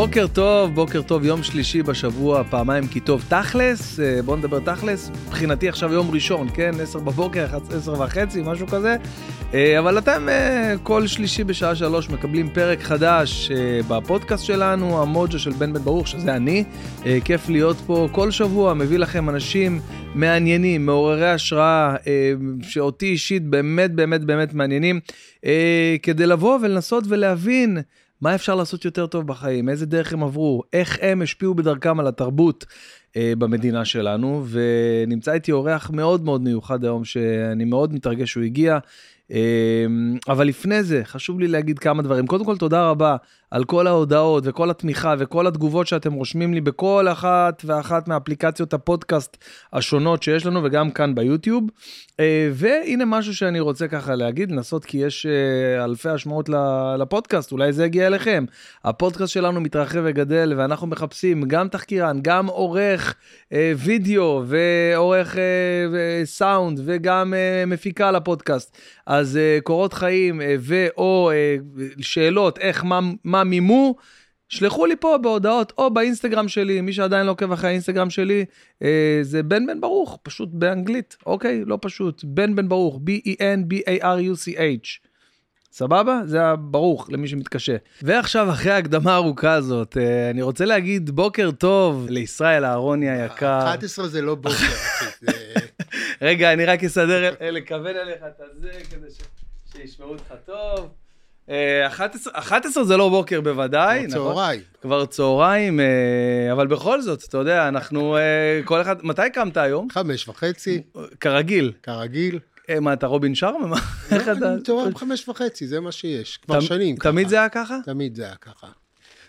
בוקר טוב, בוקר טוב, יום שלישי בשבוע, פעמיים כי טוב. תכלס, אה, בואו נדבר תכלס, מבחינתי עכשיו יום ראשון, כן, 10 בבוקר, 10 וחצי, משהו כזה, אה, אבל אתם אה, כל שלישי בשעה שלוש מקבלים פרק חדש בפודקאסט שלנו, המוג'ה של בן בן ברוך, שזה אני, כיף להיות פה כל שבוע, מביא לכם אנשים מעניינים, מעוררי השראה, שאותי אישית באמת באמת באמת מעניינים, כדי לבוא ולנסות ולהבין מה אפשר לעשות יותר טוב בחיים, איזה דרך הם עברו, איך הם השפיעו בדרכם על התרבות אה, במדינה שלנו, ונמצא איתי אורח מאוד מאוד מיוחד היום, שאני מאוד מתרגש שהוא הגיע. אה, אבל לפני זה, חשוב לי להגיד כמה דברים. קודם כל, תודה רבה על כל ההודעות וכל התמיכה וכל התגובות שאתם רושמים לי בכל אחת ואחת מאפליקציות הפודקאסט השונות שיש לנו וגם כאן ביוטיוב. אה, והנה משהו שאני רוצה ככה להגיד, לנסות כי יש אה, אלפי השמעות לפודקאסט, אולי זה יגיע אליכם. הפודקאסט שלנו מתרחב וגדל ואנחנו מחפשים גם תחקירן, גם עורך אה, וידאו ועורך סאונד וגם מפיקה לפודקאסט. אז קורות חיים ואו שאלות, איך, מה, מה מימו, שלחו לי פה בהודעות או באינסטגרם שלי, מי שעדיין לא עוקב אחרי האינסטגרם שלי, אה, זה בן בן ברוך, פשוט באנגלית, אוקיי? לא פשוט, בן בן ברוך, B-E-N-B-A-R-U-C-H. סבבה? זה הברוך למי שמתקשה. ועכשיו, אחרי ההקדמה הארוכה הזאת, אה, אני רוצה להגיד בוקר טוב לישראל אהרוני היקר. 11 זה לא בוקר, רגע, אני רק אסדר, לכוון אליך את הזה כדי שישמעו אותך טוב. 11, 11 זה לא בוקר בוודאי, נכון? צהריים. כבר צהריים, אה, אבל בכל זאת, אתה יודע, אנחנו, אה, כל אחד, מתי קמת היום? חמש וחצי. כרגיל. כרגיל. אה, מה, אתה רובין שרמה? לא, אני מתעורר בחמש וחצי, זה מה שיש, כבר שנים ככה. תמיד זה היה ככה? תמיד זה היה ככה.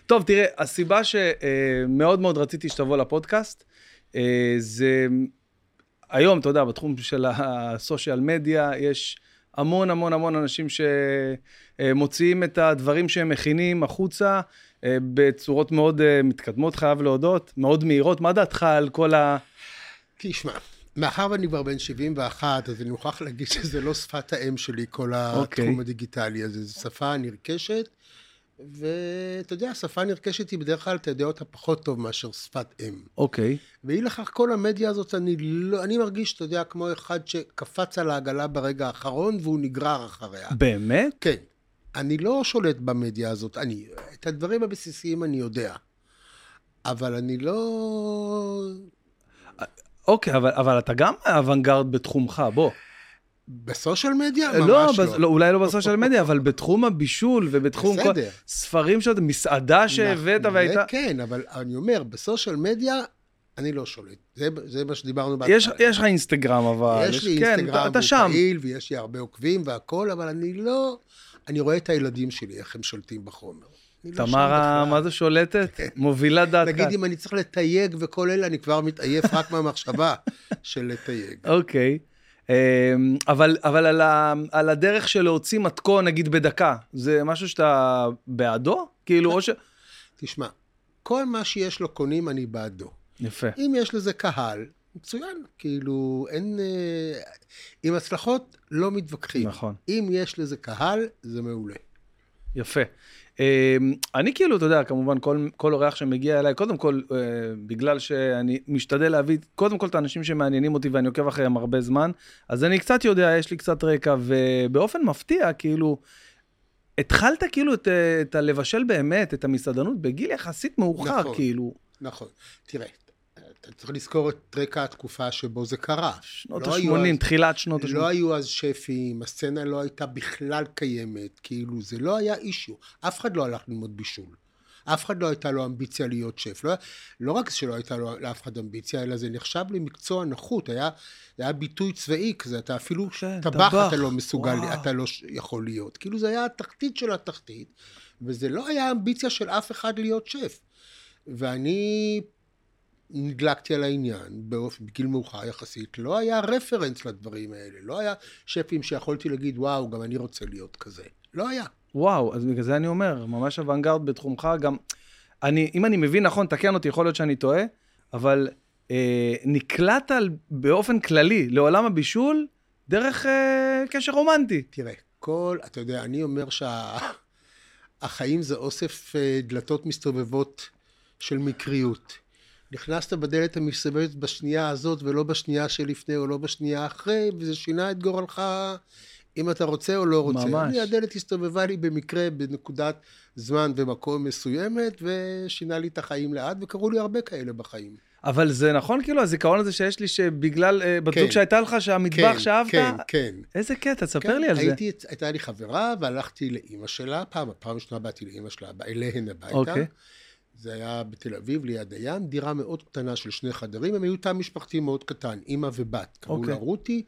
טוב, תראה, הסיבה שמאוד מאוד רציתי שתבוא לפודקאסט, זה היום, אתה יודע, בתחום של הסושיאל מדיה, יש המון המון המון אנשים שמוציאים את הדברים שהם מכינים החוצה אה, בצורות מאוד אה, מתקדמות, חייב להודות, מאוד מהירות. מה דעתך על כל ה... תשמע, מאחר ואני כבר בן 71, אז אני מוכרח להגיד שזה לא שפת האם שלי, כל התחום okay. אוקיי. הדיגיטלי הזה, זו שפה נרכשת. ואתה יודע, שפה נרכשת היא בדרך כלל, אתה יודע אותה פחות טוב מאשר שפת אם. אוקיי. Okay. ואי לכך, כל המדיה הזאת, אני לא, אני מרגיש, אתה יודע, כמו אחד שקפץ על העגלה ברגע האחרון והוא נגרר אחריה. באמת? כן. אני לא שולט במדיה הזאת, אני, את הדברים הבסיסיים אני יודע. אבל אני לא... אוקיי, אבל, אבל אתה גם אוונגרד בתחומך, בוא. בסושיאל מדיה? לא, ממש לא. לא. אולי לא בסושיאל מדיה, אבל בתחום הבישול ובתחום כל ספרים שאתה, מסעדה שהבאת והייתה... כן, אבל אני אומר, בסושיאל מדיה אני לא שולט. זה, זה מה שדיברנו בהתחלה. יש, יש לך אינסטגרם, אבל... יש לי כן, אינסטגרם, אתה, אתה והוא פעיל, ויש לי הרבה עוקבים והכול, אבל אני לא... אני רואה את הילדים שלי, איך הם שולטים בחומר. לא תמרה, מה זה שולטת? כן. מובילה דעת קהל. נגיד, אם אני צריך לתייג וכל אלה, אני כבר מתעייף רק מהמחשבה של לתייג. אוקיי. אמ, אבל, אבל על, ה, על הדרך של להוציא מתכון, נגיד, בדקה, זה משהו שאתה בעדו? כאילו, או ש... תשמע, כל מה שיש לו קונים, אני בעדו. יפה. אם יש לזה קהל, מצוין. כאילו, אין... אה, עם הצלחות לא מתווכחים. נכון. אם יש לזה קהל, זה מעולה. יפה. אמ, אני כאילו, אתה יודע, כמובן, כל, כל אורח שמגיע אליי, קודם כל, אה, בגלל שאני משתדל להביא, קודם כל את האנשים שמעניינים אותי ואני עוקב אחריהם הרבה זמן, אז אני קצת יודע, יש לי קצת רקע, ובאופן מפתיע, כאילו, התחלת כאילו את, את הלבשל באמת, את המסעדנות, בגיל יחסית מאוחר, נכון, כאילו. נכון. תראה, אתה צריך לזכור את רקע התקופה שבו זה קרה. שנות לא ה-80, תחילת שנות ה-80. לא היו אז שפים, הסצנה לא הייתה בכלל קיימת, כאילו זה לא היה אישיו. אף אחד לא הלך ללמוד בישול. אף אחד לא הייתה לו אמביציה להיות שף. לא, לא רק שלא הייתה לו לאף אחד אמביציה, אלא זה נחשב למקצוע נחות. היה, היה ביטוי צבאי כזה, אתה אפילו כן, טבח אתה לא מסוגל, וואו. אתה לא יכול להיות. כאילו זה היה התחתית של התחתית, וזה לא היה אמביציה של אף אחד להיות שף. ואני נדלקתי על העניין בגיל מאוחר יחסית, לא היה רפרנס לדברים האלה, לא היה שפים שיכולתי להגיד, וואו, גם אני רוצה להיות כזה. לא היה. וואו, אז בגלל זה אני אומר, ממש אוונגרד בתחומך, גם, אני, אם אני מבין נכון, תקן אותי, יכול להיות שאני טועה, אבל אה, נקלט על, באופן כללי לעולם הבישול דרך אה, קשר רומנטי. תראה, כל, אתה יודע, אני אומר שה... החיים זה אוסף אה, דלתות מסתובבות של מקריות. נכנסת בדלת המסתובבת בשנייה הזאת ולא בשנייה שלפני או לא בשנייה אחרי, וזה שינה את גורלך אם אתה רוצה או לא רוצה. ממש. אני, הדלת הסתובבה לי במקרה בנקודת זמן ומקום מסוימת, ושינה לי את החיים לאט, וקרו לי הרבה כאלה בחיים. אבל זה נכון כאילו הזיכרון הזה שיש לי שבגלל אה, בת זוג כן. שהייתה לך שהמטבח שאהבת? כן, כן. איזה קטע, תספר כן, לי על זה. הייתי, הייתה לי חברה, והלכתי לאימא שלה, פעם, פעם ראשונה באתי לאימא שלה, אליהן הביתה. אוקיי. זה היה בתל אביב, ליד הים, דירה מאוד קטנה של שני חדרים, הם היו תא משפחתי מאוד קטן, אימא ובת. קראו אוקיי. לה רותי,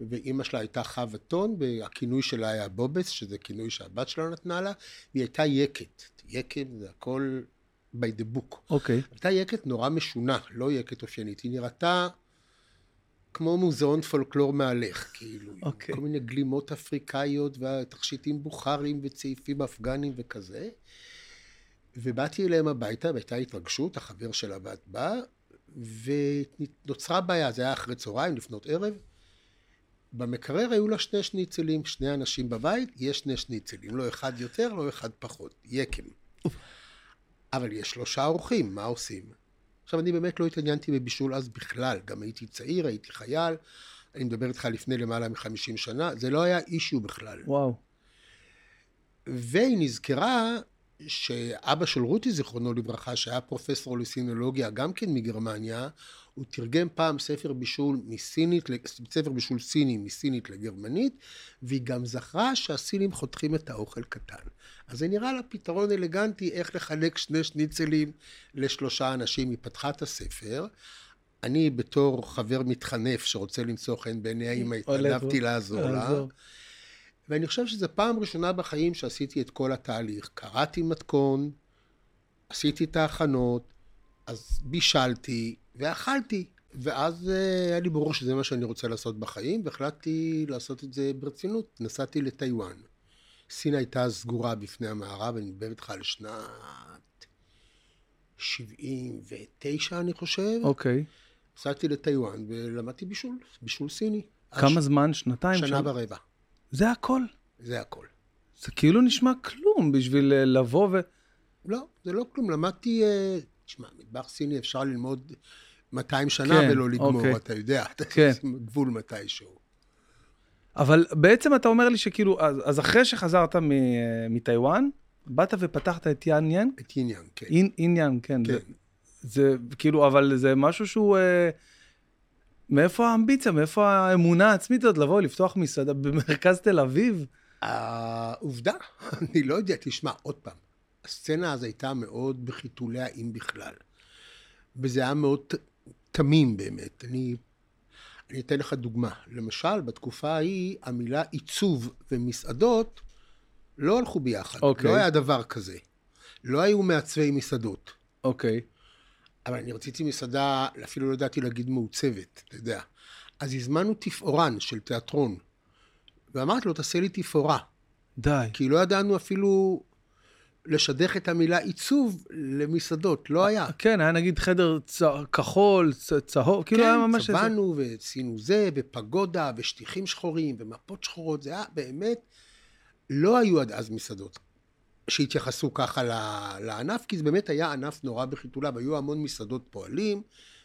ואימא שלה הייתה חווה טון, והכינוי שלה היה בובס, שזה כינוי שהבת שלה נתנה לה, והיא הייתה יקת. יקת זה הכל by the book. אוקיי. הייתה יקת נורא משונה, לא יקת אופיינית, היא נראתה כמו מוזיאון פולקלור מהלך, כאילו, עם אוקיי. כל מיני גלימות אפריקאיות ותכשיטים בוכרים וצעיפים אפגנים וכזה. ובאתי אליהם הביתה, והייתה התרגשות, החבר של הבת בא, ונוצרה בעיה, זה היה אחרי צהריים, לפנות ערב. במקרר היו לה שני שניצלים, שני אנשים בבית, יש שני שניצלים, לא אחד יותר, לא אחד פחות, יקם. אבל יש שלושה אורחים, מה עושים? עכשיו, אני באמת לא התעניינתי בבישול אז בכלל, גם הייתי צעיר, הייתי חייל, אני מדבר איתך לפני למעלה מחמישים שנה, זה לא היה אישיו בכלל. וואו. והיא נזכרה שאבא של רותי, זיכרונו לברכה, שהיה פרופסור לסינולוגיה, גם כן מגרמניה, הוא תרגם פעם ספר בישול מסינית, ספר בישול סיני מסינית לגרמנית, והיא גם זכרה שהסינים חותכים את האוכל קטן. אז זה נראה לה פתרון אלגנטי איך לחלק שני שניצלים לשלושה אנשים. היא פתחה את הספר. אני בתור חבר מתחנף שרוצה למצוא חן בעיני האמא, התנדבתי לעזור לה. ואני חושב שזו פעם ראשונה בחיים שעשיתי את כל התהליך. קראתי מתכון, עשיתי את ההכנות, אז בישלתי ואכלתי. ואז אה, היה לי ברור שזה מה שאני רוצה לעשות בחיים, והחלטתי לעשות את זה ברצינות. נסעתי לטיוואן. סין הייתה סגורה בפני המערב, אני מדבר איתך על שנת 79, אני חושב. אוקיי. נסעתי לטיוואן ולמדתי בישול, בישול סיני. כמה זמן? שנתיים? שנה שם? ורבע. זה הכל. זה הכל. זה כאילו נשמע כלום בשביל אה, לבוא ו... לא, זה לא כלום. למדתי, אה, תשמע, מטבח סיני אפשר ללמוד 200 שנה כן, ולא לגמור, אוקיי. אתה יודע. אתה כן. גבול מתישהו. אבל בעצם אתה אומר לי שכאילו, אז, אז אחרי שחזרת אה, מטיוואן, באת ופתחת את יאן ין? את עניין, כן. אין, אין יאן, כן. כן. זה, זה כאילו, אבל זה משהו שהוא... אה, מאיפה האמביציה, מאיפה האמונה העצמית הזאת לבוא, לפתוח מסעדה במרכז תל אביב? העובדה, אני לא יודע, תשמע, עוד פעם, הסצנה אז הייתה מאוד בחיתוליה, אם בכלל. וזה היה מאוד תמים באמת. אני, אני אתן לך דוגמה. למשל, בתקופה ההיא, המילה עיצוב ומסעדות לא הלכו ביחד. אוקיי. לא היה דבר כזה. לא היו מעצבי מסעדות. אוקיי. אבל אני רציתי מסעדה, אפילו לא ידעתי להגיד מעוצבת, אתה יודע. אז הזמנו תפאורן של תיאטרון, ואמרתי לו, תעשה לי תפאורה. די. כי לא ידענו אפילו לשדך את המילה עיצוב למסעדות, לא היה. כן, היה נגיד חדר צ... כחול, צ... צהוב, כאילו היה ממש... כן, איזה- צבענו ועשינו זה, ופגודה, ושטיחים שחורים, ומפות שחורות, זה היה באמת, לא היו עד אז מסעדות שהתייחסו ככה לענף, כי זה באמת היה ענף נורא בחיתוליו, היו המון מסעדות פועלים,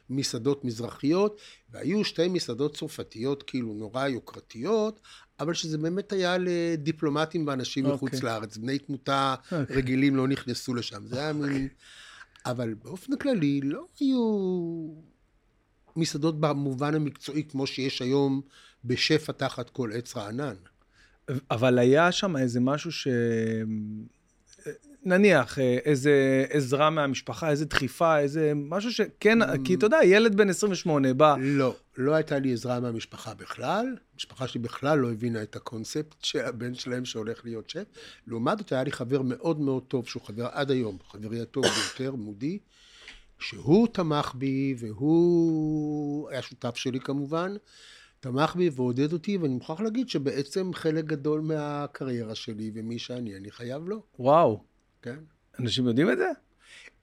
מסעדות מזרחיות, והיו שתי מסעדות צרפתיות כאילו נורא יוקרתיות, אבל שזה באמת היה לדיפלומטים ואנשים אוקיי. מחוץ לארץ, בני תמותה אוקיי. רגילים לא נכנסו לשם, זה היה מין... אבל באופן כללי לא היו מסעדות במובן המקצועי כמו שיש היום בשפע תחת כל עץ רענן. אבל היה שם איזה משהו ש... נניח, אה, איזה עזרה מהמשפחה, איזה דחיפה, איזה משהו שכן, Mm. כי אתה יודע, ילד בן 28 בא, לא, לא הייתה לי עזרה מהמשפחה בכלל. המשפחה שלי בכלל לא הבינה את הקונספט של הבן שלהם שהולך להיות שף. לעומת זאת, היה לי חבר מאוד מאוד טוב, שהוא חבר עד היום, חברי הטוב ביותר, מודי, שהוא תמך בי, והוא היה שותף שלי כמובן, תמך בי ועודד אותי, ואני מוכרח להגיד שבעצם חלק גדול מהקריירה שלי ומי שאני, אני חייב לו, וואו, כן? אנשים יודעים את זה?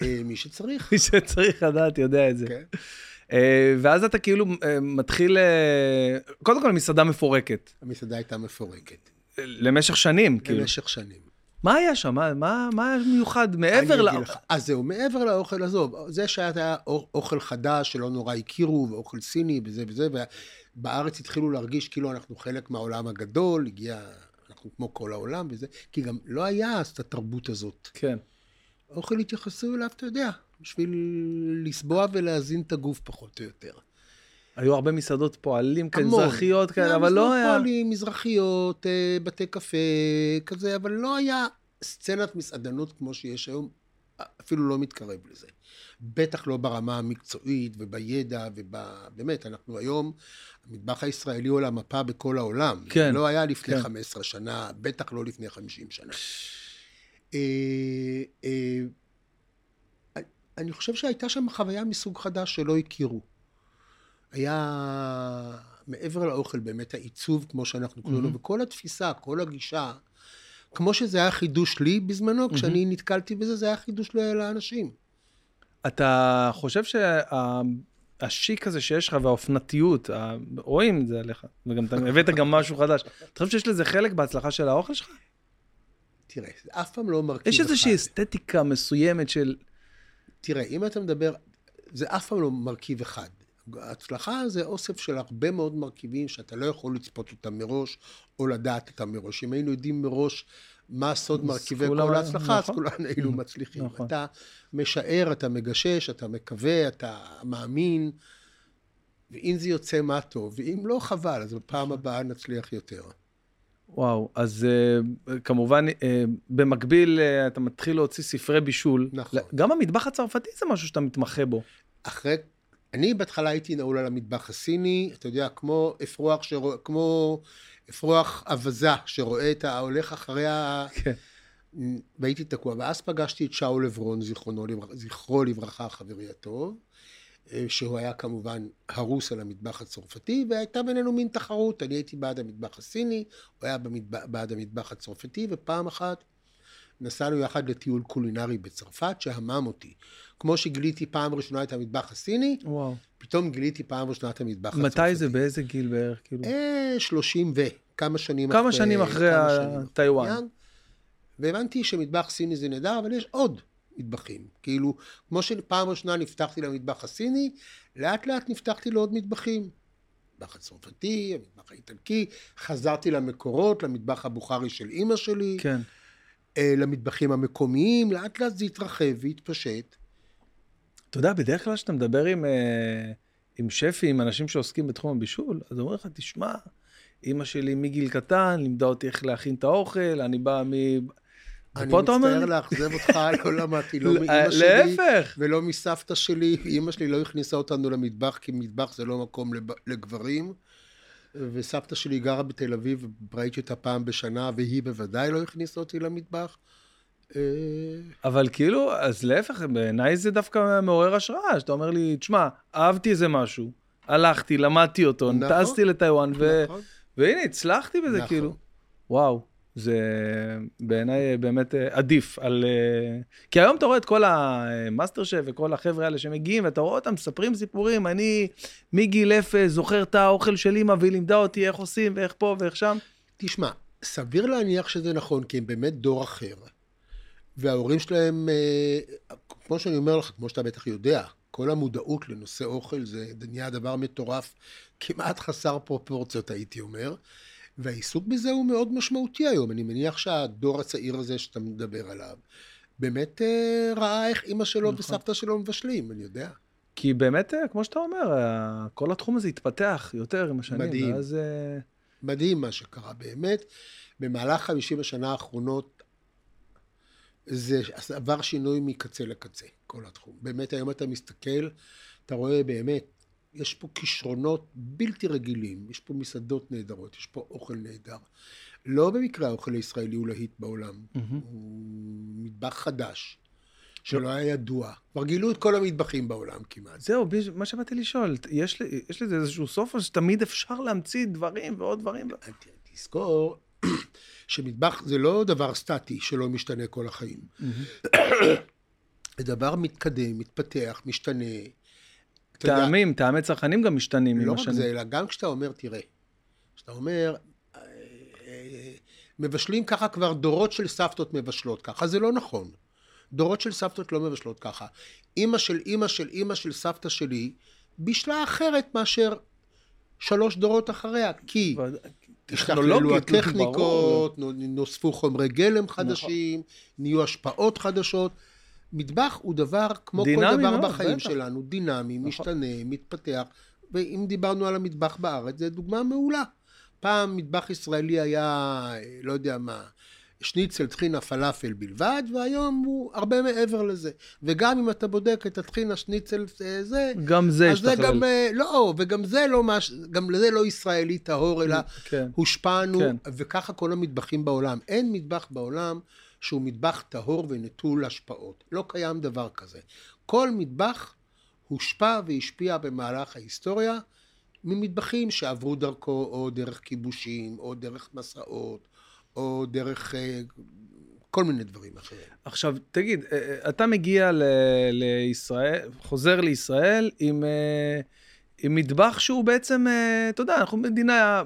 אה, מי שצריך, מי שצריך לדעת יודע את זה. כן? אה, ואז אתה כאילו אה, מתחיל, קודם כל מסעדה מפורקת, המסעדה הייתה מפורקת. למשך שנים, כאילו. במשך שנים. מה היה שם? מה, מה, מה היה מיוחד מעבר אני ל... אגיד לך. אז זהו, מעבר לאוכל, עזוב, זה שהיה אוכל חדש שלא נורא הכירו, ואוכל סיני וזה וזה, ובארץ התחילו להרגיש כאילו אנחנו חלק מהעולם הגדול, הגיע, אנחנו כמו כל העולם וזה, כי גם לא היה אז את התרבות הזאת. כן. אוכל התייחסו אליו, אתה יודע, בשביל לסבוע ולהזין את הגוף פחות או יותר. היו הרבה מסעדות פועלים כאלה. מזרחיות כאלה, אבל לא היה... פועלים, מזרחיות, אה, בתי קפה, כזה, אבל לא היה סצנת מסעדנות כמו שיש היום, אפילו לא מתקרב לזה. בטח לא ברמה המקצועית ובידע ובאמת, אנחנו היום, המטבח הישראלי הוא על המפה בכל העולם. כן, לא היה לפני כן. 15 שנה, בטח לא לפני 50 שנה. אה, אה, אני חושב שהייתה שם חוויה מסוג חדש שלא הכירו. היה מעבר לאוכל באמת העיצוב, כמו שאנחנו קוראים לו, מהמם. וכל התפיסה, כל הגישה, כמו שזה היה חידוש לי בזמנו, כשאני נתקלתי בזה, זה היה חידוש לאנשים. אתה חושב שהשיק הזה שיש לך והאופנתיות, רואים את זה עליך, וגם אתה הבאת גם משהו חדש. אתה חושב שיש לזה חלק בהצלחה של האוכל שלך? תראה, זה אף פעם לא מרכיב יש איזושהי אחד. אסתטיקה מסוימת של... תראה, אם אתה מדבר, זה אף פעם לא מרכיב אחד. ההצלחה זה אוסף של הרבה מאוד מרכיבים שאתה לא יכול לצפות אותם מראש, או לדעת אותם מראש. אם היינו יודעים מראש מה סוד מרכיבי כל ההצלחה, אז נכון. כולנו היינו מצליחים. נכון. אתה משער, אתה מגשש, אתה מקווה, אתה מאמין, ואם זה יוצא, מה טוב, ואם לא, חבל, אז בפעם הבאה נצליח יותר. וואו, אז uh, כמובן, uh, במקביל uh, אתה מתחיל להוציא ספרי בישול. נכון. גם המטבח הצרפתי זה משהו שאתה מתמחה בו. אחרי, אני בהתחלה הייתי נעול על המטבח הסיני, אתה יודע, כמו אפרוח, שרוא, כמו אפרוח אווזה, שרואה את ההולך אחרי ה... כן. והייתי תקוע. ואז פגשתי את שאול עברון, זיכרונו, זכרו לברכה, חברי הטוב, אה, שהוא היה כמובן הרוס על המטבח הצרפתי, והייתה בינינו מין תחרות. אני הייתי בעד המטבח הסיני, הוא היה במטבח, בעד המטבח הצרפתי, ופעם אחת נסענו יחד לטיול קולינרי בצרפת, שהמם אותי. כמו שגיליתי פעם ראשונה את המטבח הסיני, וואו. פתאום גיליתי פעם ראשונה את המטבח הצרפתי. מתי זה? באיזה גיל בערך? כאילו? אה, 30 ו... כמה שנים כמה שנים אחרי כמה שנים. טאיוואן. והבנתי שמטבח סיני זה נהדר, אבל יש עוד מטבחים. כאילו, כמו שפעם ראשונה נפתחתי למטבח הסיני, לאט לאט נפתחתי לעוד מטבחים. המטבח הצרפתי, המטבח האיטלקי, חזרתי למקורות, למטבח הבוכרי של אימא שלי, כן. אה, למטבחים המקומיים, לאט לאט זה התרחב והתפשט. אתה יודע, בדרך כלל כשאתה מדבר עם, אה, עם שפים, אנשים שעוסקים בתחום הבישול, אז אומרים לך, תשמע, אימא שלי מגיל קטן לימדה אותי איך להכין את האוכל, אני בא מ... אני מצטער לאכזב אותך, לא למדתי, לא מאימא שלי. להפך. ולא מסבתא שלי, אימא שלי לא הכניסה אותנו למטבח, כי מטבח זה לא מקום לגברים. וסבתא שלי גרה בתל אביב, ראיתי אותה פעם בשנה, והיא בוודאי לא הכניסה אותי למטבח. אה, אבל כאילו, אז להפך, בעיניי זה דווקא מעורר השראה, שאתה אומר לי, תשמע, אהבתי איזה משהו, הלכתי, למדתי אותו, נכון. טסתי לטיוואן, ו... נכון. והנה, הצלחתי בזה, נכון. כאילו. וואו, זה בעיניי באמת אה, עדיף על... אה, כי היום אתה רואה את כל המאסטר שף וכל החבר'ה האלה שמגיעים, ואתה רואה אותם מספרים סיפורים, אני מגיל אפס זוכר את האוכל של אמא, והיא לימדה אותי איך עושים ואיך פה ואיך שם. תשמע, סביר להניח שזה נכון, כי הם באמת דור אחר. וההורים שלהם, אה, כמו שאני אומר לך, כמו שאתה בטח יודע, כל המודעות לנושא אוכל זה נהיה דבר מטורף, כמעט חסר פרופורציות, הייתי אומר. והעיסוק בזה הוא מאוד משמעותי היום. אני מניח שהדור הצעיר הזה שאתה מדבר עליו, באמת אה, ראה איך אימא שלו נכון. וסבתא שלו מבשלים, אני יודע. כי באמת, אה, כמו שאתה אומר, אה, כל התחום הזה התפתח יותר עם השנים. מדהים. ואז... מדהים מה שקרה באמת. במהלך 50 השנה האחרונות זה עבר שינוי מקצה לקצה, כל התחום. באמת, היום אתה מסתכל, אתה רואה באמת, יש פה כישרונות בלתי רגילים, יש פה מסעדות נהדרות, יש פה אוכל נהדר. לא במקרה האוכל הישראלי הוא להיט בעולם, מהמם. הוא מטבח חדש, שלא היה ידוע. כבר גילו את כל המטבחים בעולם כמעט. זהו, מה שבאתי לשאול, יש, לי, יש לזה איזשהו סוף, או שתמיד אפשר להמציא דברים ועוד דברים? תזכור שמטבח זה לא דבר סטטי שלא משתנה כל החיים. זה דבר מתקדם, מתפתח, משתנה. טעמים, טעמי צרכנים גם משתנים לא עם רק השנים. זה, אלא גם כשאתה אומר, תראה, כשאתה אומר, אה, אה, מבשלים ככה כבר דורות של סבתות מבשלות ככה, זה לא נכון. דורות של סבתות לא מבשלות ככה. אימא של אימא של אימא של סבתא שלי בישלה אחרת מאשר שלוש דורות אחריה, כי השתכללו הטכניקות, נוספו חומרי גלם חדשים, נכון. נהיו השפעות חדשות. מטבח הוא דבר, כמו כל דבר מאוד, בחיים בטח. שלנו, דינמי, נכון. משתנה, מתפתח, ואם דיברנו על המטבח בארץ, זו דוגמה מעולה. פעם מטבח ישראלי היה, לא יודע מה, שניצל, טחינה, פלאפל בלבד, והיום הוא הרבה מעבר לזה. וגם אם אתה בודק את הטחינה, שניצל, אה, זה... גם זה השתכלל. גם, אה, לא, וגם זה לא מש... גם לזה לא ישראלי טהור, אלא כן. הושפענו, כן. וככה כל המטבחים בעולם. אין מטבח בעולם שהוא מטבח טהור ונטול השפעות. לא קיים דבר כזה. כל מטבח הושפע והשפיע במהלך ההיסטוריה ממטבחים שעברו דרכו, או דרך כיבושים, או דרך מסעות, או דרך אה, כל מיני דברים אחרים. עכשיו, תגיד, אה, אה, אתה מגיע ל- לישראל, חוזר לישראל עם, עם מטבח שהוא בעצם, אתה יודע, אנחנו מדינה,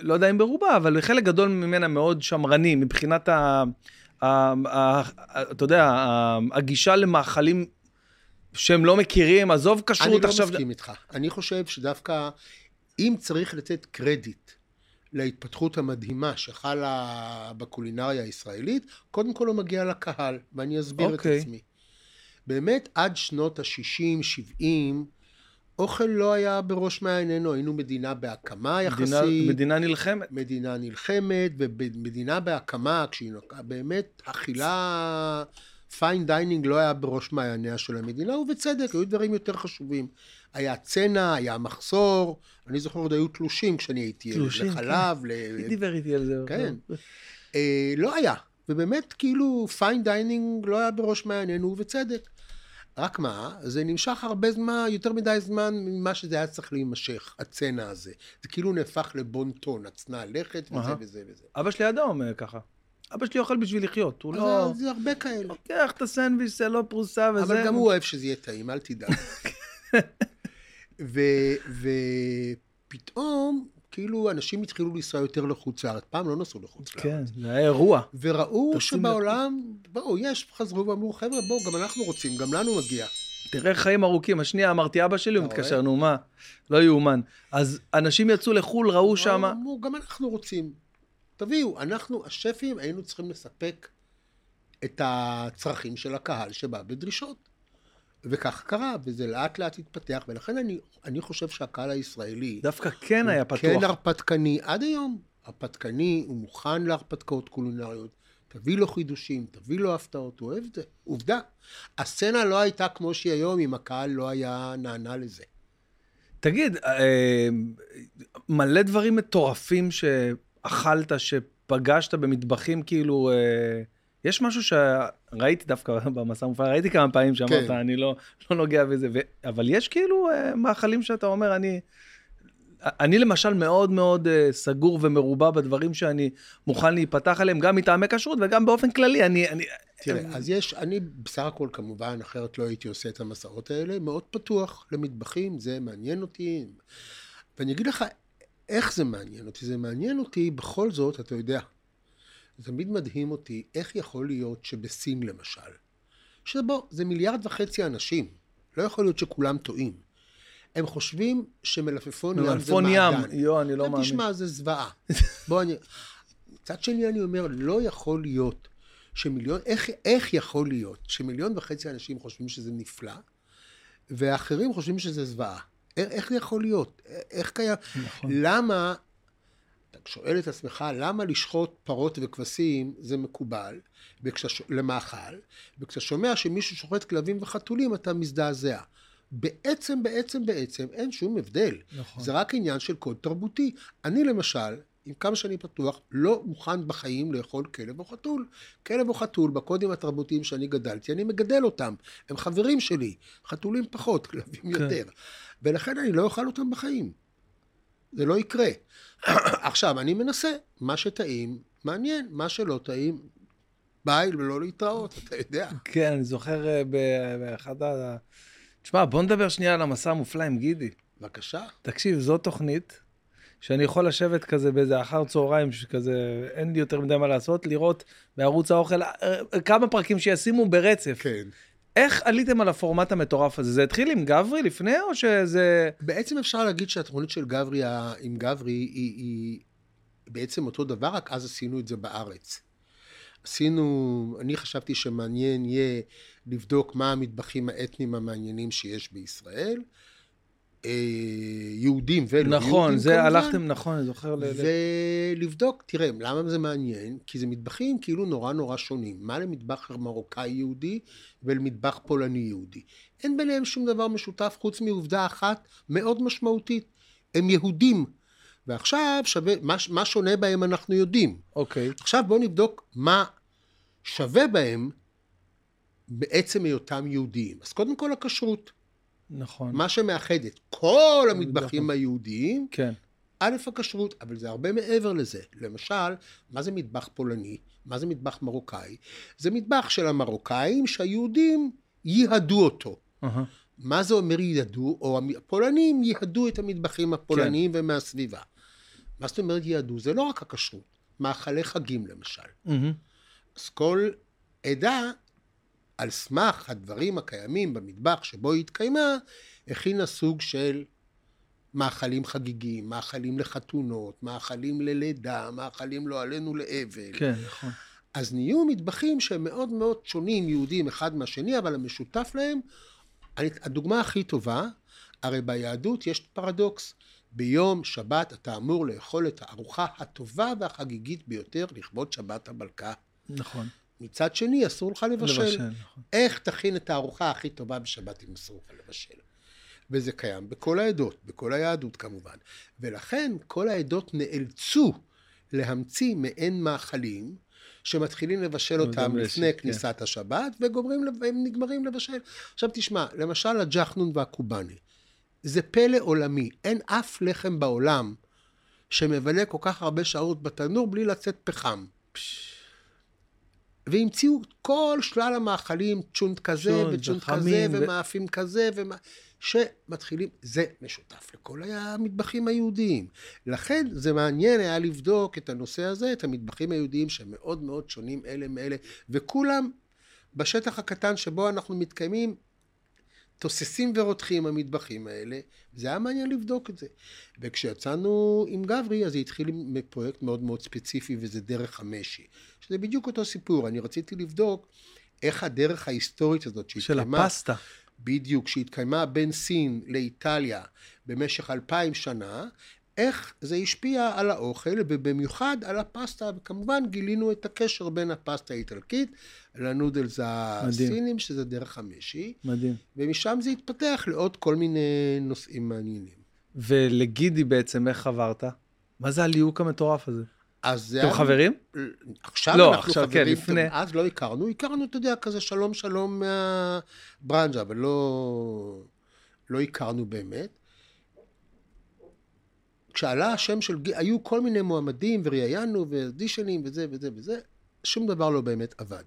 לא יודע אם ברובה, אבל חלק גדול ממנה מאוד שמרני מבחינת ה... ה, ה, אתה יודע, הגישה למאכלים שהם לא מכירים, עזוב כשרות עכשיו... אני לא מסכים איתך. אני חושב שדווקא אם צריך לתת קרדיט להתפתחות המדהימה שחלה בקולינריה הישראלית, קודם כל הוא מגיע לקהל, ואני אסביר okay. את אוקיי. עצמי. באמת, עד שנות ה-60, 70, אוכל לא היה בראש מעיינינו, היינו מדינה בהקמה יחסית. מדינה, מדינה נלחמת. מדינה נלחמת, ומדינה בהקמה, כשהיא נוקעה, באמת, אכילה, fine dining לא היה בראש מעייניה של המדינה, ובצדק, היו דברים יותר חשובים. היה צנע, היה מחסור, אני זוכר עוד היו תלושים כשאני הייתי ילד, לחלב, כן. ל... מי דיבר איתי על זה? כן. אה, לא היה, ובאמת, כאילו, fine dining לא היה בראש מעיינינו, ובצדק. רק מה, זה נמשך הרבה זמן, יותר מדי זמן ממה שזה היה צריך להימשך, הצנע הזה. זה כאילו נהפך לבון טון, הצנע לכת וזה וזה וזה. אבא שלי אדם ככה. אבא שלי אוכל בשביל לחיות, הוא לא... זה הרבה כאלה. לוקח את הסנדוויץ', זה לא פרוסה וזה. אבל גם הוא אוהב שזה יהיה טעים, אל תדאג. ופתאום, כאילו, אנשים התחילו לנסוע יותר לחוץ לארץ. פעם לא נסעו לחוץ לארץ. כן, זה היה אירוע. וראו שבעולם, בואו, יש, חזרו ואמרו, חבר'ה, בואו, גם אנחנו רוצים, גם לנו מגיע. תראה חיים ארוכים. השנייה אמרתי, אבא שלי, הוא מתקשר, נו מה, לא יאומן. אז אנשים יצאו לחו"ל, ראו שם... אמרו, גם אנחנו רוצים. תביאו, אנחנו, השפים, היינו צריכים לספק את הצרכים של הקהל שבא בדרישות. וכך קרה, וזה לאט לאט התפתח, ולכן אני, אני חושב שהקהל הישראלי... דווקא כן היה פתוח. כן הרפתקני, עד היום. הרפתקני, הוא מוכן להרפתקאות קולינריות. תביא לו חידושים, תביא לו הפתעות, הוא אוהב את זה. עובדה. הסצנה לא הייתה כמו שהיא היום, אם הקהל לא היה נענה לזה. תגיד, אה, מלא דברים מטורפים שאכלת, שפגשת במטבחים, כאילו... אה, יש משהו שראיתי דווקא במסע מופע, ראיתי כמה פעמים שאמרת, כן. אני לא, לא נוגע בזה, ו... אבל יש כאילו uh, מאכלים שאתה אומר, אני... אני למשל מאוד מאוד uh, סגור ומרובע בדברים שאני מוכן להיפתח עליהם, גם מטעמי כשרות וגם באופן כללי, אני... אני תראה. אז יש, אני בסך הכל כמובן, אחרת לא הייתי עושה את המסעות האלה, מאוד פתוח למטבחים, זה מעניין אותי. ואני אגיד לך איך זה מעניין אותי, זה מעניין אותי בכל זאת, אתה יודע, תמיד מדהים אותי איך יכול להיות שבסין למשל, שבו זה מיליארד וחצי אנשים, לא יכול להיות שכולם טועים. הם חושבים שמלפפון ים זה. מלפפון ים, יו, אני לא מאמין. תשמע, זה זוועה. בוא, אני... מצד שני אני אומר, לא יכול להיות שמיליון, איך, איך יכול להיות שמיליון וחצי אנשים חושבים שזה נפלא, ואחרים חושבים שזה זוועה? איך זה יכול להיות? איך קיים? נכון. למה אתה שואל את עצמך, למה לשחוט פרות וכבשים זה מקובל וכשש... למאכל, וכשאתה שומע שמישהו שוחט כלבים וחתולים אתה מזדעזע. בעצם, בעצם, בעצם אין שום הבדל. נכון. זה רק עניין של קוד תרבותי. אני למשל, עם כמה שאני פתוח, לא מוכן בחיים לאכול כלב או חתול. כלב או חתול, בקודים התרבותיים שאני גדלתי, אני מגדל אותם. הם חברים שלי. חתולים פחות, כלבים כן. יותר. ולכן אני לא אוכל אותם בחיים. זה לא יקרה. עכשיו, אני מנסה, מה שטעים, מעניין, מה שלא טעים, ביי ולא להתראות, אתה יודע. כן, אני זוכר אה, באחד ה... תשמע, בוא נדבר שנייה על המסע המופלא עם גידי. בבקשה. תקשיב, זו תוכנית שאני יכול לשבת כזה באיזה אחר צהריים, שכזה אין לי יותר מדי מה לעשות, לראות בערוץ האוכל אה, אה, כמה פרקים שישימו ברצף. כן. איך עליתם על הפורמט המטורף הזה? זה התחיל עם גברי לפני, או שזה... בעצם אפשר להגיד שהתוכנית של גברי עם גברי היא, היא בעצם אותו דבר, רק אז עשינו את זה בארץ. עשינו, אני חשבתי שמעניין יהיה לבדוק מה המטבחים האתניים המעניינים שיש בישראל. אה, יהודים ולא יהודים נכון, זה כמובן. הלכתם, נכון, אני זוכר ולבדוק, תראה, למה זה מעניין? כי זה מטבחים כאילו נורא נורא שונים. מה למטבח מרוקאי יהודי ולמטבח פולני יהודי? אין ביניהם שום דבר משותף חוץ מעובדה אחת מאוד משמעותית. הם יהודים. ועכשיו שווה, מה, מה שונה בהם אנחנו יודעים. אוקיי, עכשיו בואו נבדוק מה שווה בהם בעצם היותם יהודיים. אז קודם כל הכשרות, נכון. מה שמאחד את כל המטבחים היהודיים כן, א', הכשרות, אבל זה הרבה מעבר לזה. למשל, מה זה מטבח פולני? מה זה מטבח מרוקאי? זה מטבח של המרוקאים שהיהודים ייהדו אותו. אהה, מה זה אומר ייהדו? או הפולנים ייהדו את המטבחים הפולניים כן. ומהסביבה. מה זאת אומרת ייהדו? זה לא רק הכשרות. מאכלי חגים למשל. מהמם. אז כל עדה, על סמך הדברים הקיימים במטבח שבו היא התקיימה, הכינה סוג של מאכלים חגיגיים, מאכלים לחתונות, מאכלים ללידה, מאכלים לא עלינו לאבל. כן, נכון. אז נהיו מטבחים שהם מאוד מאוד שונים, יהודים אחד מהשני, אבל המשותף להם, הדוגמה הכי טובה, הרי ביהדות יש פרדוקס. ביום שבת אתה אמור לאכול את הארוחה הטובה והחגיגית ביותר לכבוד שבת המלכה. נכון. מצד שני, אסור לך לבשל. לבשל, נכון. איך תכין את הארוחה הכי טובה בשבת אם אסור לך לבשל? וזה קיים בכל העדות, בכל היהדות כמובן. ולכן כל העדות נאלצו להמציא מעין מאכלים שמתחילים לבשל אותם לפני כן. כניסת השבת וגומרים, לב- הם נגמרים לבשל. עכשיו תשמע, למשל הג'חנון והקובאני. זה פלא עולמי. אין אף לחם בעולם שמבלה כל כך הרבה שעות בתנור בלי לצאת פחם. והמציאו כל שלל המאכלים, צ'ונט כזה צ'ונט וצ'ונט כזה וחמים ו- ומאפים כזה, ומה... שמתחילים, זה משותף לכל המטבחים היהודיים. לכן זה מעניין היה לבדוק את הנושא הזה, את המטבחים היהודיים שהם מאוד מאוד שונים אלה מאלה, וכולם בשטח הקטן שבו אנחנו מתקיימים, תוססים ורותחים המטבחים האלה, זה היה מעניין לבדוק את זה. וכשיצאנו עם גברי, אז זה התחיל עם פרויקט מאוד מאוד ספציפי, וזה דרך המשי. שזה בדיוק אותו סיפור, אני רציתי לבדוק איך הדרך ההיסטורית הזאת של שהתקיימה, הפסטה. בדיוק, שהתקיימה בין סין לאיטליה במשך אלפיים שנה, איך זה השפיע על האוכל, ובמיוחד על הפסטה, וכמובן גילינו את הקשר בין הפסטה האיטלקית לנודלס הסינים, שזה דרך המשי, מדהים. ומשם זה התפתח לעוד כל מיני נושאים מעניינים. ולגידי בעצם, איך חברת? מה זה הליהוק המטורף הזה? אז זה אתם חברים? עכשיו לא, אנחנו עכשיו, כן, חברים, לפני. טוב, אז לא הכרנו, הכרנו, אתה יודע, כזה שלום שלום מהברנז'ה, אבל לא, לא הכרנו באמת. כשעלה השם של, ג- היו כל מיני מועמדים וראיינו ואדישנים וזה וזה וזה, שום דבר לא באמת עבד.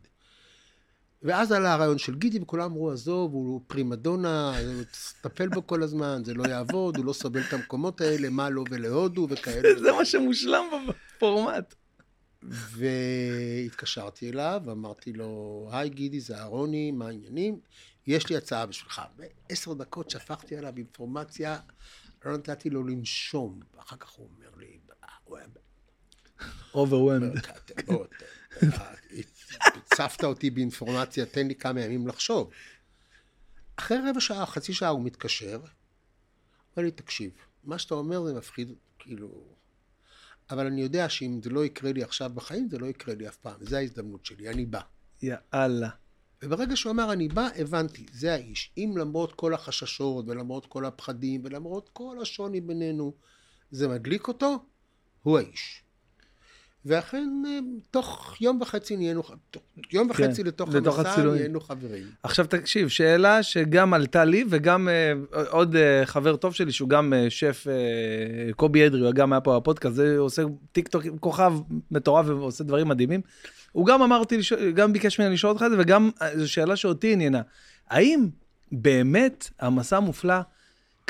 ואז עלה הרעיון של גידי, וכולם אמרו, עזוב, הוא פרימדונה, תטפל בו כל הזמן, זה לא יעבוד, הוא לא סובל את המקומות האלה, מה לו ולהודו וכאלה. זה מה שמושלם בפורמט. והתקשרתי אליו, ואמרתי לו, היי גידי, זה אהרוני, מה העניינים? יש לי הצעה בשבילך. בעשר דקות שפכתי עליו אינפורמציה, לא נתתי לו לנשום. ואחר כך הוא אומר לי, "אה, הוא היה... overwhelmed. הצפת אותי באינפורמציה, תן לי כמה ימים לחשוב. אחרי רבע שעה, חצי שעה הוא מתקשר, אומר לי, תקשיב, מה שאתה אומר זה מפחיד, כאילו... אבל אני יודע שאם זה לא יקרה לי עכשיו בחיים, זה לא יקרה לי אף פעם. זו ההזדמנות שלי, אני בא. יאללה. וברגע שהוא אמר אני בא, הבנתי, זה האיש. אם למרות כל החששות ולמרות כל הפחדים ולמרות כל השוני בינינו, זה מדליק אותו, הוא האיש. ואכן, אה, תוך יום וחצי נהיינו, יום וחצי לתוך כן, לתוך המסע הצילומים. נהיינו חברים. עכשיו תקשיב, שאלה שגם עלתה לי וגם אה, עוד אה, חבר טוב שלי שהוא גם אה, שף אה, קובי אדרי, הוא גם היה פה בפודקאסט, זה עושה טיק טוק, כוכב מטורף ועושה דברים מדהימים. הוא גם אמרתי, גם ביקש ממני לשאול אותך את זה וגם אה, זו שאלה שאותי עניינה. האם באמת המסע המופלא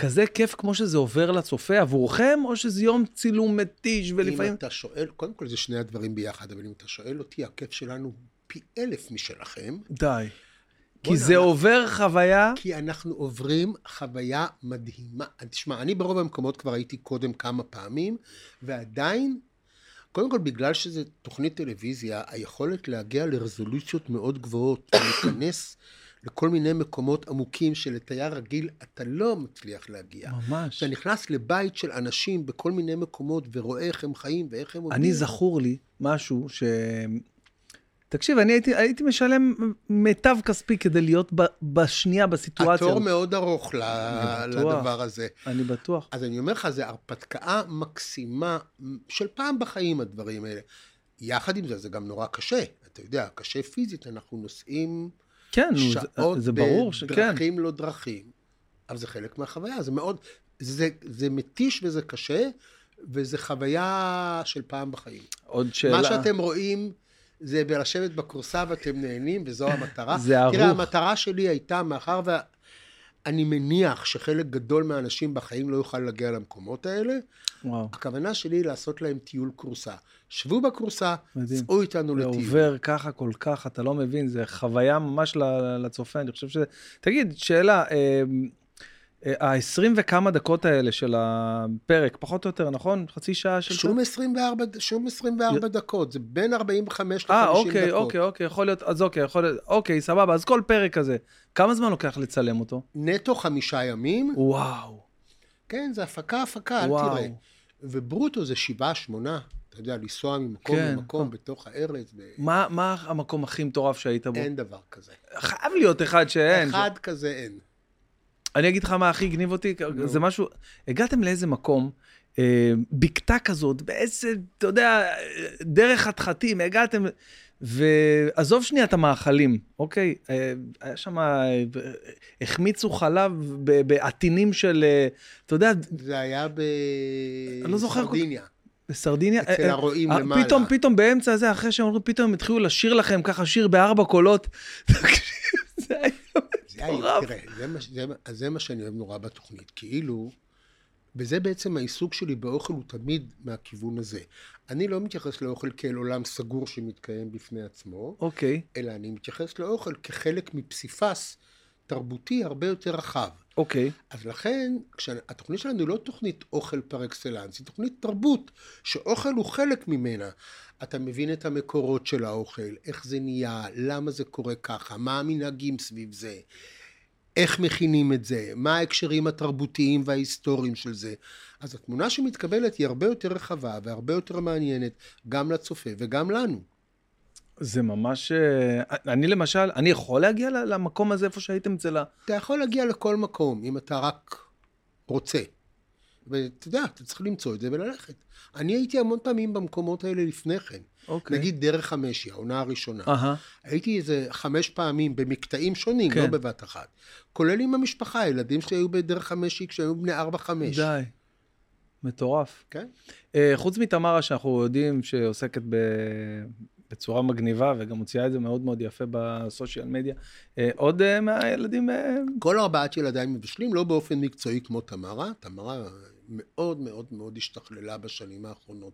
כזה כיף כמו שזה עובר לצופה עבורכם, או שזה יום צילום מתיש ולפעמים... אם אתה שואל, קודם כל זה שני הדברים ביחד, אבל אם אתה שואל אותי, הכיף שלנו פי אלף משלכם. די. כי זה עובר חוויה... כי אנחנו עוברים חוויה מדהימה. תשמע, אני ברוב המקומות כבר הייתי קודם כמה פעמים, ועדיין, קודם כל, בגלל שזה תוכנית טלוויזיה, היכולת להגיע לרזולוציות מאוד גבוהות, ולהיכנס לכל מיני מקומות עמוקים שלתייר רגיל אתה לא מצליח להגיע. ממש. אתה נכנס לבית של אנשים בכל מיני מקומות ורואה איך הם חיים ואיך הם עובדים. אני זכור לי משהו ש... תקשיב, אני הייתי, הייתי משלם מיטב כספי כדי להיות ב, בשנייה בסיטואציה. התור מאוד ארוך ל, לדבר הזה. אני בטוח. אז אני אומר לך, זו הרפתקה מקסימה של פעם בחיים, הדברים האלה. יחד עם זה, זה גם נורא קשה. אתה יודע, קשה פיזית, אנחנו נוסעים כן, שעות זה, זה ברור בדרכים לא דרכים. אבל זה חלק מהחוויה, זה מאוד, זה, זה מתיש וזה קשה, וזה חוויה של פעם בחיים. עוד שאלה. מה שאתם רואים... זה בלשבת בכורסה ואתם נהנים, וזו המטרה. זה ערוך. תראה, המטרה שלי הייתה, מאחר ואני מניח שחלק גדול מהאנשים בחיים לא יוכל להגיע למקומות האלה, וואו. הכוונה שלי היא לעשות להם טיול כורסה. שבו בכורסה, צאו איתנו לטיול. זה עובר ככה כל כך, אתה לא מבין, זה חוויה ממש לצופה, אני חושב ש... תגיד, שאלה, אה, ה-20 וכמה דקות האלה של הפרק, פחות או יותר, נכון? חצי שעה של... שום 24, שום 24 דקות, זה בין 45 ל-50 אה, דקות. אוקיי, אוקיי, אוקיי, יכול להיות, אז אוקיי, יכול להיות, אוקיי, סבבה, אז כל פרק כזה, כמה זמן לוקח לצלם אותו? נטו חמישה ימים. וואו. כן, זה הפקה, הפקה, אל וואו. תראה. וברוטו זה שבעה, שמונה. אתה יודע, לנסוע ממקום כן. למקום בתוך הארץ. ב... מה, מה המקום הכי מטורף שהיית בו? אין דבר כזה. חייב להיות אחד שאין. אחד כזה אין. אני אגיד לך מה הכי הגניב אותי, זה משהו, הגעתם לאיזה מקום, אה, בקתה כזאת, באיזה, אתה יודע, דרך חתחתים, הגעתם, ועזוב שנייה את המאכלים, אוקיי? אה, היה שם, אה, החמיצו חלב בעטינים של, אה, אתה יודע, זה היה לא בסרדיניה. בסרדיניה. אצל הרועים למעלה. פתאום, פתאום באמצע הזה, אחרי שהם אומרים, פתאום הם התחילו לשיר לכם ככה שיר בארבע קולות. זה היה מטורף. זה מה שאני אוהב נורא בתוכנית. כאילו, וזה בעצם העיסוק שלי באוכל הוא תמיד מהכיוון הזה. אני לא מתייחס לאוכל כאל עולם סגור שמתקיים בפני עצמו, אוקיי, אלא אני מתייחס לאוכל כחלק מפסיפס תרבותי הרבה יותר רחב. אוקיי. אז לכן, התוכנית שלנו היא לא תוכנית אוכל פר אקסלנס, היא תוכנית תרבות, שאוכל הוא חלק ממנה. אתה מבין את המקורות של האוכל, איך זה נהיה, למה זה קורה ככה, מה המנהגים סביב זה, איך מכינים את זה, מה ההקשרים התרבותיים וההיסטוריים של זה. אז התמונה שמתקבלת היא הרבה יותר רחבה והרבה יותר מעניינת, גם לצופה וגם לנו. זה ממש... אה, אני למשל, אני יכול להגיע למקום הזה איפה שהייתם אצל ה... אתה יכול להגיע לכל מקום, אם אתה רק רוצה. ואתה יודע, אתה צריך למצוא את זה וללכת. אני הייתי המון פעמים במקומות האלה לפני כן. אוקיי. נגיד דרך המשי, העונה הראשונה. אהה, הייתי איזה חמש פעמים במקטעים שונים, כן. לא בבת אחת. כולל עם המשפחה, הילדים שלי היו בדרך המשי כשהיו בני ארבע-חמש. די. מטורף. כן? אה, חוץ מתמרה, שאנחנו יודעים שעוסקת ב... בצורה מגניבה, וגם מוציאה את זה מאוד מאוד יפה בסושיאל מדיה, אה, עוד אה, מהילדים... אה, כל ארבעת ילדיי מבשלים, לא באופן מקצועי כמו תמרה. תמרה מאוד מאוד מאוד השתכללה בשנים האחרונות.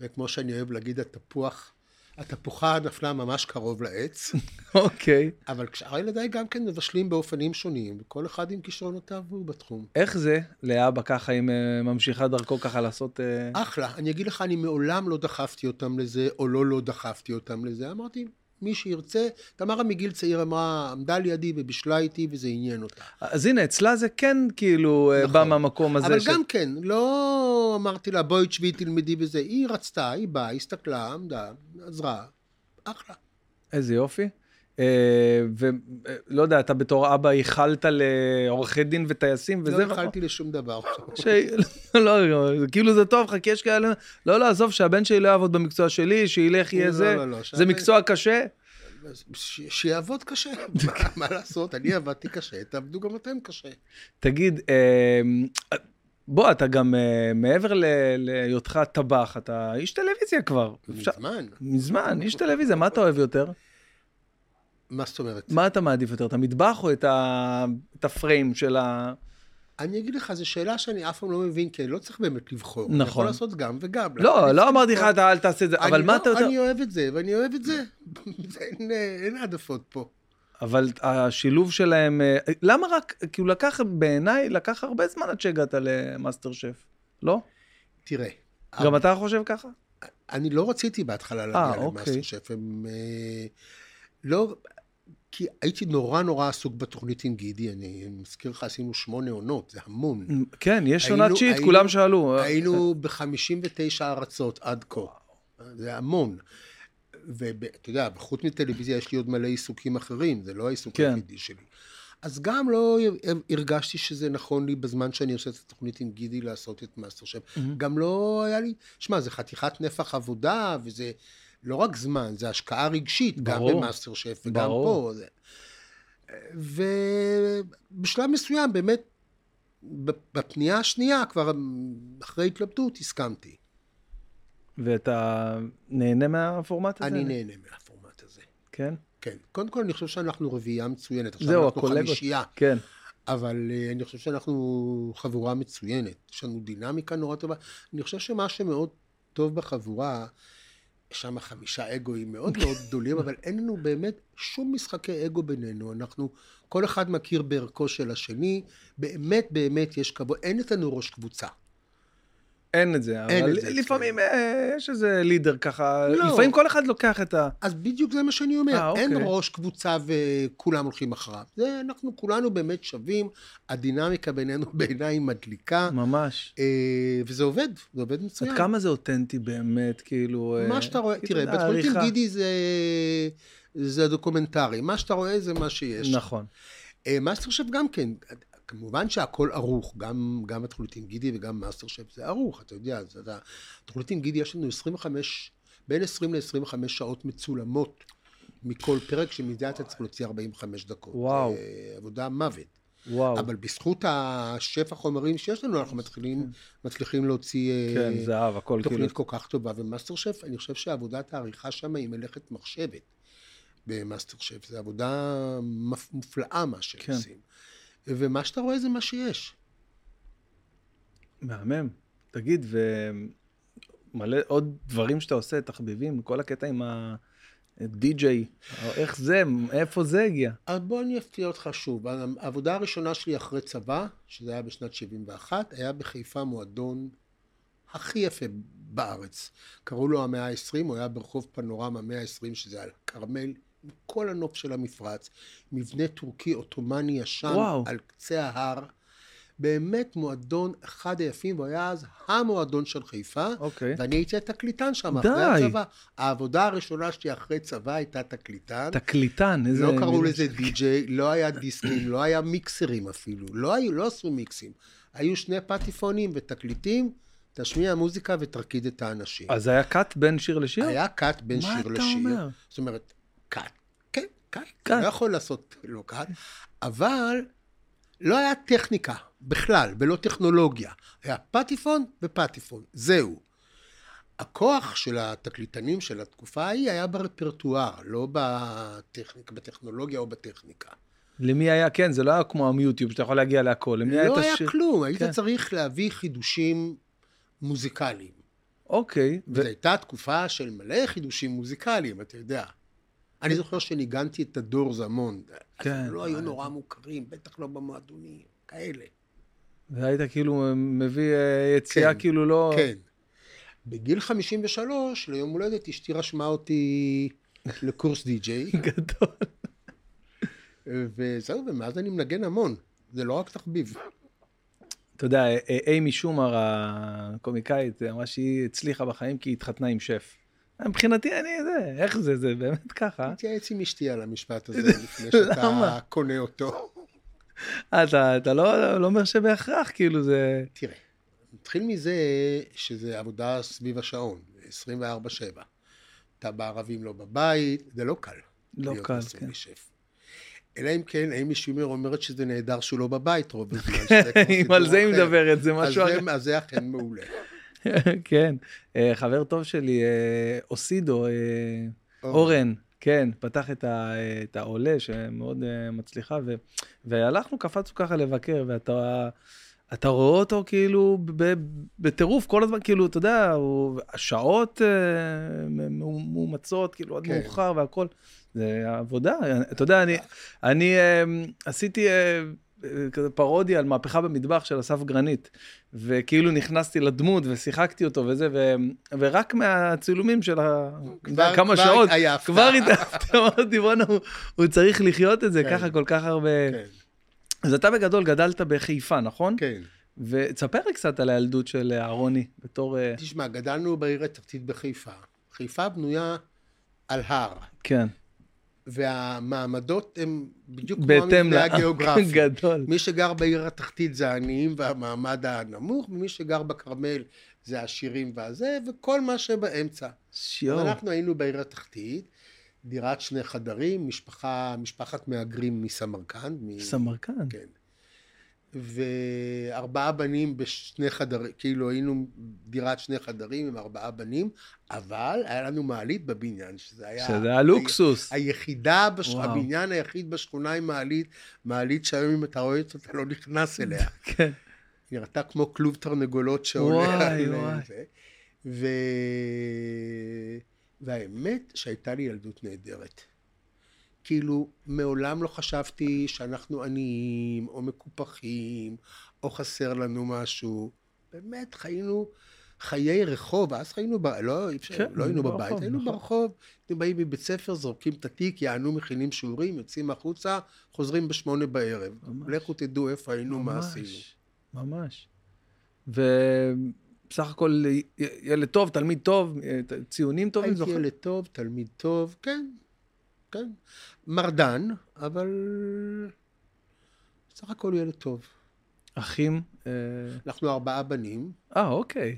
וכמו שאני אוהב להגיד, התפוח, התפוחה נפלה ממש קרוב לעץ. אוקיי. אבל שאר ילדיי גם כן מבשלים באופנים שונים, וכל אחד עם כישרונותיו הוא בתחום. איך זה לאבא ככה, אם אה, ממשיכה דרכו ככה לעשות... אה, אחלה. אני אגיד לך, אני מעולם לא דחפתי אותם לזה, או לא לא דחפתי אותם לזה. אמרתי, מי שירצה, תמרה מגיל צעיר אמרה, עמדה לידי ובישלה איתי, וזה עניין אותה. אז הנה, אצלה זה כן כאילו אה, נכון. בא מהמקום הזה. אבל ש- גם כן, לא אמרתי לה, בואי תשבי, תלמדי וזה. היא רצתה, היא באה, הסתכלה, עמדה, עזרה. אחלה. איזה יופי. ולא יודע, אתה בתור אבא ייחלת לעורכי דין וטייסים וזה, לא? יכלתי לשום דבר. לא, לא, זה כאילו זה טוב כי יש כאלה, לא, לא, עזוב, שהבן שלי לא יעבוד במקצוע שלי, שילך יהיה לא, זה, לא, לא, זה מקצוע קשה. שיעבוד קשה. מה- לעשות? אני עבדתי קשה, תעבדו גם אתם קשה. תגיד, אה, בוא, אתה גם אה, מעבר להיותך טבח, אתה איש טלוויזיה כבר. מזמן. מזמן, איש טלוויזיה, מה אתה אוהב יותר? מה זאת אומרת? מה אתה מעדיף יותר, את המטבח או את, ה... את הפריים של ה... אני אגיד לך, זו שאלה שאני אף פעם לא מבין, כי אני לא צריך באמת לבחור. אני נכון. יכול לעשות גם וגם. לא, אני לא אמרתי לך. אתה אל תעשה את זה, אבל אני מה לא- אתה יותר... אני אוהב את זה, ואני אוהב את זה. אין, אה, אין העדפות פה. אבל השילוב שלהם, אה, למה רק, כאילו לקח, בעיניי, לקח הרבה זמן עד שהגעת למאסטר שף, לא? תראה, גם אתה חושב ככה? אני לא רציתי בהתחלה להגיע אוקיי. למאסטר שף. הם אה, לא... כי הייתי נורא נורא עסוק בתוכנית עם גידי, אני מזכיר לך, עשינו שמונה עונות, זה המון. כן, איזה shit, היינו- כולם שאלו. היינו ב-59 ארצות עד כה. זה המון. ואתה יודע, חוץ מטלוויזיה יש לי עוד מלא עיסוקים אחרים, זה לא העיסוק כן. היחידי שלי. אז גם לא הרגשתי שזה נכון לי בזמן שאני עושה את התוכנית עם גידי לעשות את מאסטר שף. מהמם. גם לא היה לי, שמע, זה חתיכת נפח עבודה, וזה לא רק זמן, זה השקעה רגשית, גם ברור. במאסטר שף וגם ברור. פה. זה... ובשלב מסוים, באמת, בפנייה השנייה, כבר אחרי התלבטות, הסכמתי. ואתה נהנה מהפורמט הזה? אני נהנה מהפורמט הזה. כן? כן. קודם כל, אני חושב שאנחנו רביעייה מצוינת. עכשיו זהו, אנחנו הקולגות. חמישייה, כן. אבל uh, אני חושב שאנחנו חבורה מצוינת. יש לנו דינמיקה נורא טובה. אני חושב שמה שמאוד טוב בחבורה, יש שם חמישה אגואים מאוד מאוד גדולים, אבל אין לנו באמת שום משחקי אגו בינינו. אנחנו, כל אחד מכיר בערכו של השני. באמת, באמת יש כבוד. אין אצלנו ראש קבוצה. אין את זה, אין אבל את זה לפעמים אה, יש איזה leader ככה, לא. לפעמים כל אחד לוקח את ה... אז בדיוק זה מה שאני אומר, אה, אין אוקיי. ראש קבוצה וכולם הולכים אחריו. זה, אנחנו כולנו באמת שווים, הדינמיקה בינינו בעיניי מדליקה, ממש. אה, וזה עובד, זה עובד מצוין. עד כמה זה אותנטי באמת, כאילו... אה, מה שאתה רואה, כאילו, תראה, עם עריכה. גידי זה, זה דוקומנטרי, מה שאתה רואה זה מה שיש. נכון. אה, מאסטר שף גם כן, כמובן שהכל ערוך, גם, גם התוכנית עם גידי וגם מאסטר שף זה ערוך, אתה יודע, זה, אתה, התוכנית עם גידי יש לנו 25, בין 20 ל-25 שעות מצולמות מכל פרק, שמזה אתה צריך להוציא 45 דקות. וואו. אה, עבודה מוות. וואו. אבל בזכות השפע חומרים שיש לנו, אנחנו מתחילים, מצליחים להוציא אה, כן, זהב, הכל כאילו. תוכנית כל כך טובה. ומאסטר שף, אני חושב שעבודת העריכה שם היא מלאכת מחשבת במאסטר שף. זו עבודה מופלאה מה שהם כן. עושים. ומה שאתה רואה זה מה שיש. מהמם. תגיד, ומלא עוד דברים שאתה עושה, תחביבים, כל הקטע עם ה-DJ, איך זה, איפה זה הגיע? אז בוא אני אפתיע אותך שוב. העבודה הראשונה שלי אחרי צבא, שזה היה בשנת 71, היה בחיפה מועדון הכי יפה בארץ. קראו לו המאה ה-20, הוא היה ברחוב פנורמה 120, שזה על כרמל, עם כל הנוף של המפרץ, מבנה טורקי עות'מאני ישן, וואו. על קצה ההר. באמת מועדון אחד היפים, והוא היה אז המועדון של חיפה. אוקיי. ואני הייתי התקליטן שם, די. אחרי הצבא. העבודה הראשונה שלי אחרי צבא הייתה תקליטן. תקליטן, איזה... לא קראו לזה די-ג'יי, לא היה דיסקים, לא היה מיקסרים אפילו. לא, היו, לא עשו מיקסים. היו שני פטיפונים ותקליטים, תשמיע מוזיקה ותרקיד את האנשים. אז היה קאט בין שיר לשיר? היה קאט בין מה שיר אתה לשיר. אומר? זאת אומרת, קאט. כן, קאט. קאט. לא יכול לעשות לא קאט. אבל לא היה טכניקה בכלל, ולא טכנולוגיה. היה פטיפון ופטיפון, זהו. הכוח של התקליטנים של התקופה ההיא היה ברפרטואר, לא בטכניקה, בטכנולוגיה או בטכניקה. למי היה, כן, זה לא היה כמו המיוטיוב, שאתה יכול להגיע להכל. למי היה לא את היה השיר? כלום, היית כן. צריך להביא חידושים מוזיקליים. אוקיי. ו- וזו הייתה תקופה של מלא חידושים מוזיקליים, אתה יודע. אני זוכר שניגנתי את הדורס המון. כן. אז הם לא היו נורא מוכרים, בטח לא במועדונים, כאלה. והיית כאילו מביא אה, יציאה כן, כאילו לא... כן. בגיל 53, ליום הולדת, אשתי רשמה אותי לקורס די-ג'יי, גדול. וזהו, ומאז אני מנגן המון. זה לא רק תחביב. אתה יודע, אה, אה, אימי שומר, הקומיקאית, אמרה שהיא הצליחה בחיים כי היא התחתנה עם שף. מבחינתי, אני, זה, איך זה, זה באמת ככה. תתייעץ עם אשתי על המשפט הזה, לפני שאתה? קונה אותו. אה, אתה, אתה לא, לא אומר שבהכרח, כאילו זה... תראה, נתחיל מזה שזה עבודה סביב השעון, 24-7. אתה בערבים לא בבית, זה לא קל. לא קל, כן. לשף. אלא אם כן, אימי שימר אומרת שזה נהדר שהוא לא בבית רוב הזמן. שזה אם סיפור על זה היא אחר. מדברת, זה משהו אחר. אז זה אכן מעולה. כן. אה, חבר טוב שלי, אה, אוסידו, אה, אורן, כן, פתח את, ה, את העולה, שמאוד מצליחה, ו, והלכנו, קפצנו ככה לבקר, ואתה אתה רואה אותו כאילו בטירוף כל הזמן, כאילו, אתה יודע, הוא- השעות מאומצות, כאילו, עד כן. מאוחר והכל. זה עבודה. אתה יודע, אני, אני עשיתי כזה פרודיה על מהפכה במטבח של אסף גרנית, וכאילו נכנסתי לדמות ושיחקתי אותו וזה, ו, ורק מהצילומים של ה... כבר- כמה כבר שעות, הפתעה. כבר התאהבתי, אמרתי, בואנה, הוא- הוא צריך לחיות את זה כן. ככה כל כך הרבה... כן, אז אתה בגדול גדלת בחיפה, נכון? כן. ותספר לי קצת על הילדות של אהרוני, בתור... אה, תשמע, גדלנו בעיר התחתית בחיפה. חיפה בנויה על הר, כן, והמעמדות הם בדיוק כמו המבנה הגיאוגרפי. גדול. מי שגר בעיר התחתית זה העניים והמעמד הנמוך, ומי שגר בכרמל זה העשירים והזה, וכל מה שבאמצע. שיו, אז אנחנו היינו בעיר התחתית, דירת שני חדרים, משפחה, משפחת מהגרים מסמרקנד. מ- סמרקן. כן. וארבעה בנים בשני חדרים, כאילו היינו דירת שני חדרים עם ארבעה בנים, אבל היה לנו מעלית בבניין, שזה היה... שזה היה לוקסוס. היחידה, בש... וואו. הבניין היחיד בשכונה עם מעלית, מעלית שהיום אם אתה רואה אותה, אתה לא נכנס אליה. כן. נראתה כמו כלוב תרנגולות שעולה וואי, וואי. זה. ו... והאמת שהייתה לי ילדות נהדרת. כאילו, מעולם לא חשבתי שאנחנו עניים, או מקופחים, או חסר לנו משהו. באמת, חיינו חיי רחוב, אז חיינו, ב... לא, כן, לא היינו ברחוב, בבית, היינו נכון. ברחוב, היינו באים מבית ספר, זורקים את התיק, יענו, מכינים שיעורים, יוצאים החוצה, חוזרים בשמונה בערב. ממש. לכו תדעו איפה היינו, מה ממש, עשינו. ממש. ובסך הכל ילד טוב, תלמיד טוב, ציונים טובים, הייתי זוכר? ילד טוב, תלמיד טוב, כן, כן. מרדן, אבל סך הכל ילד טוב. אחים? אה, אנחנו ארבעה בנים, אה, אוקיי.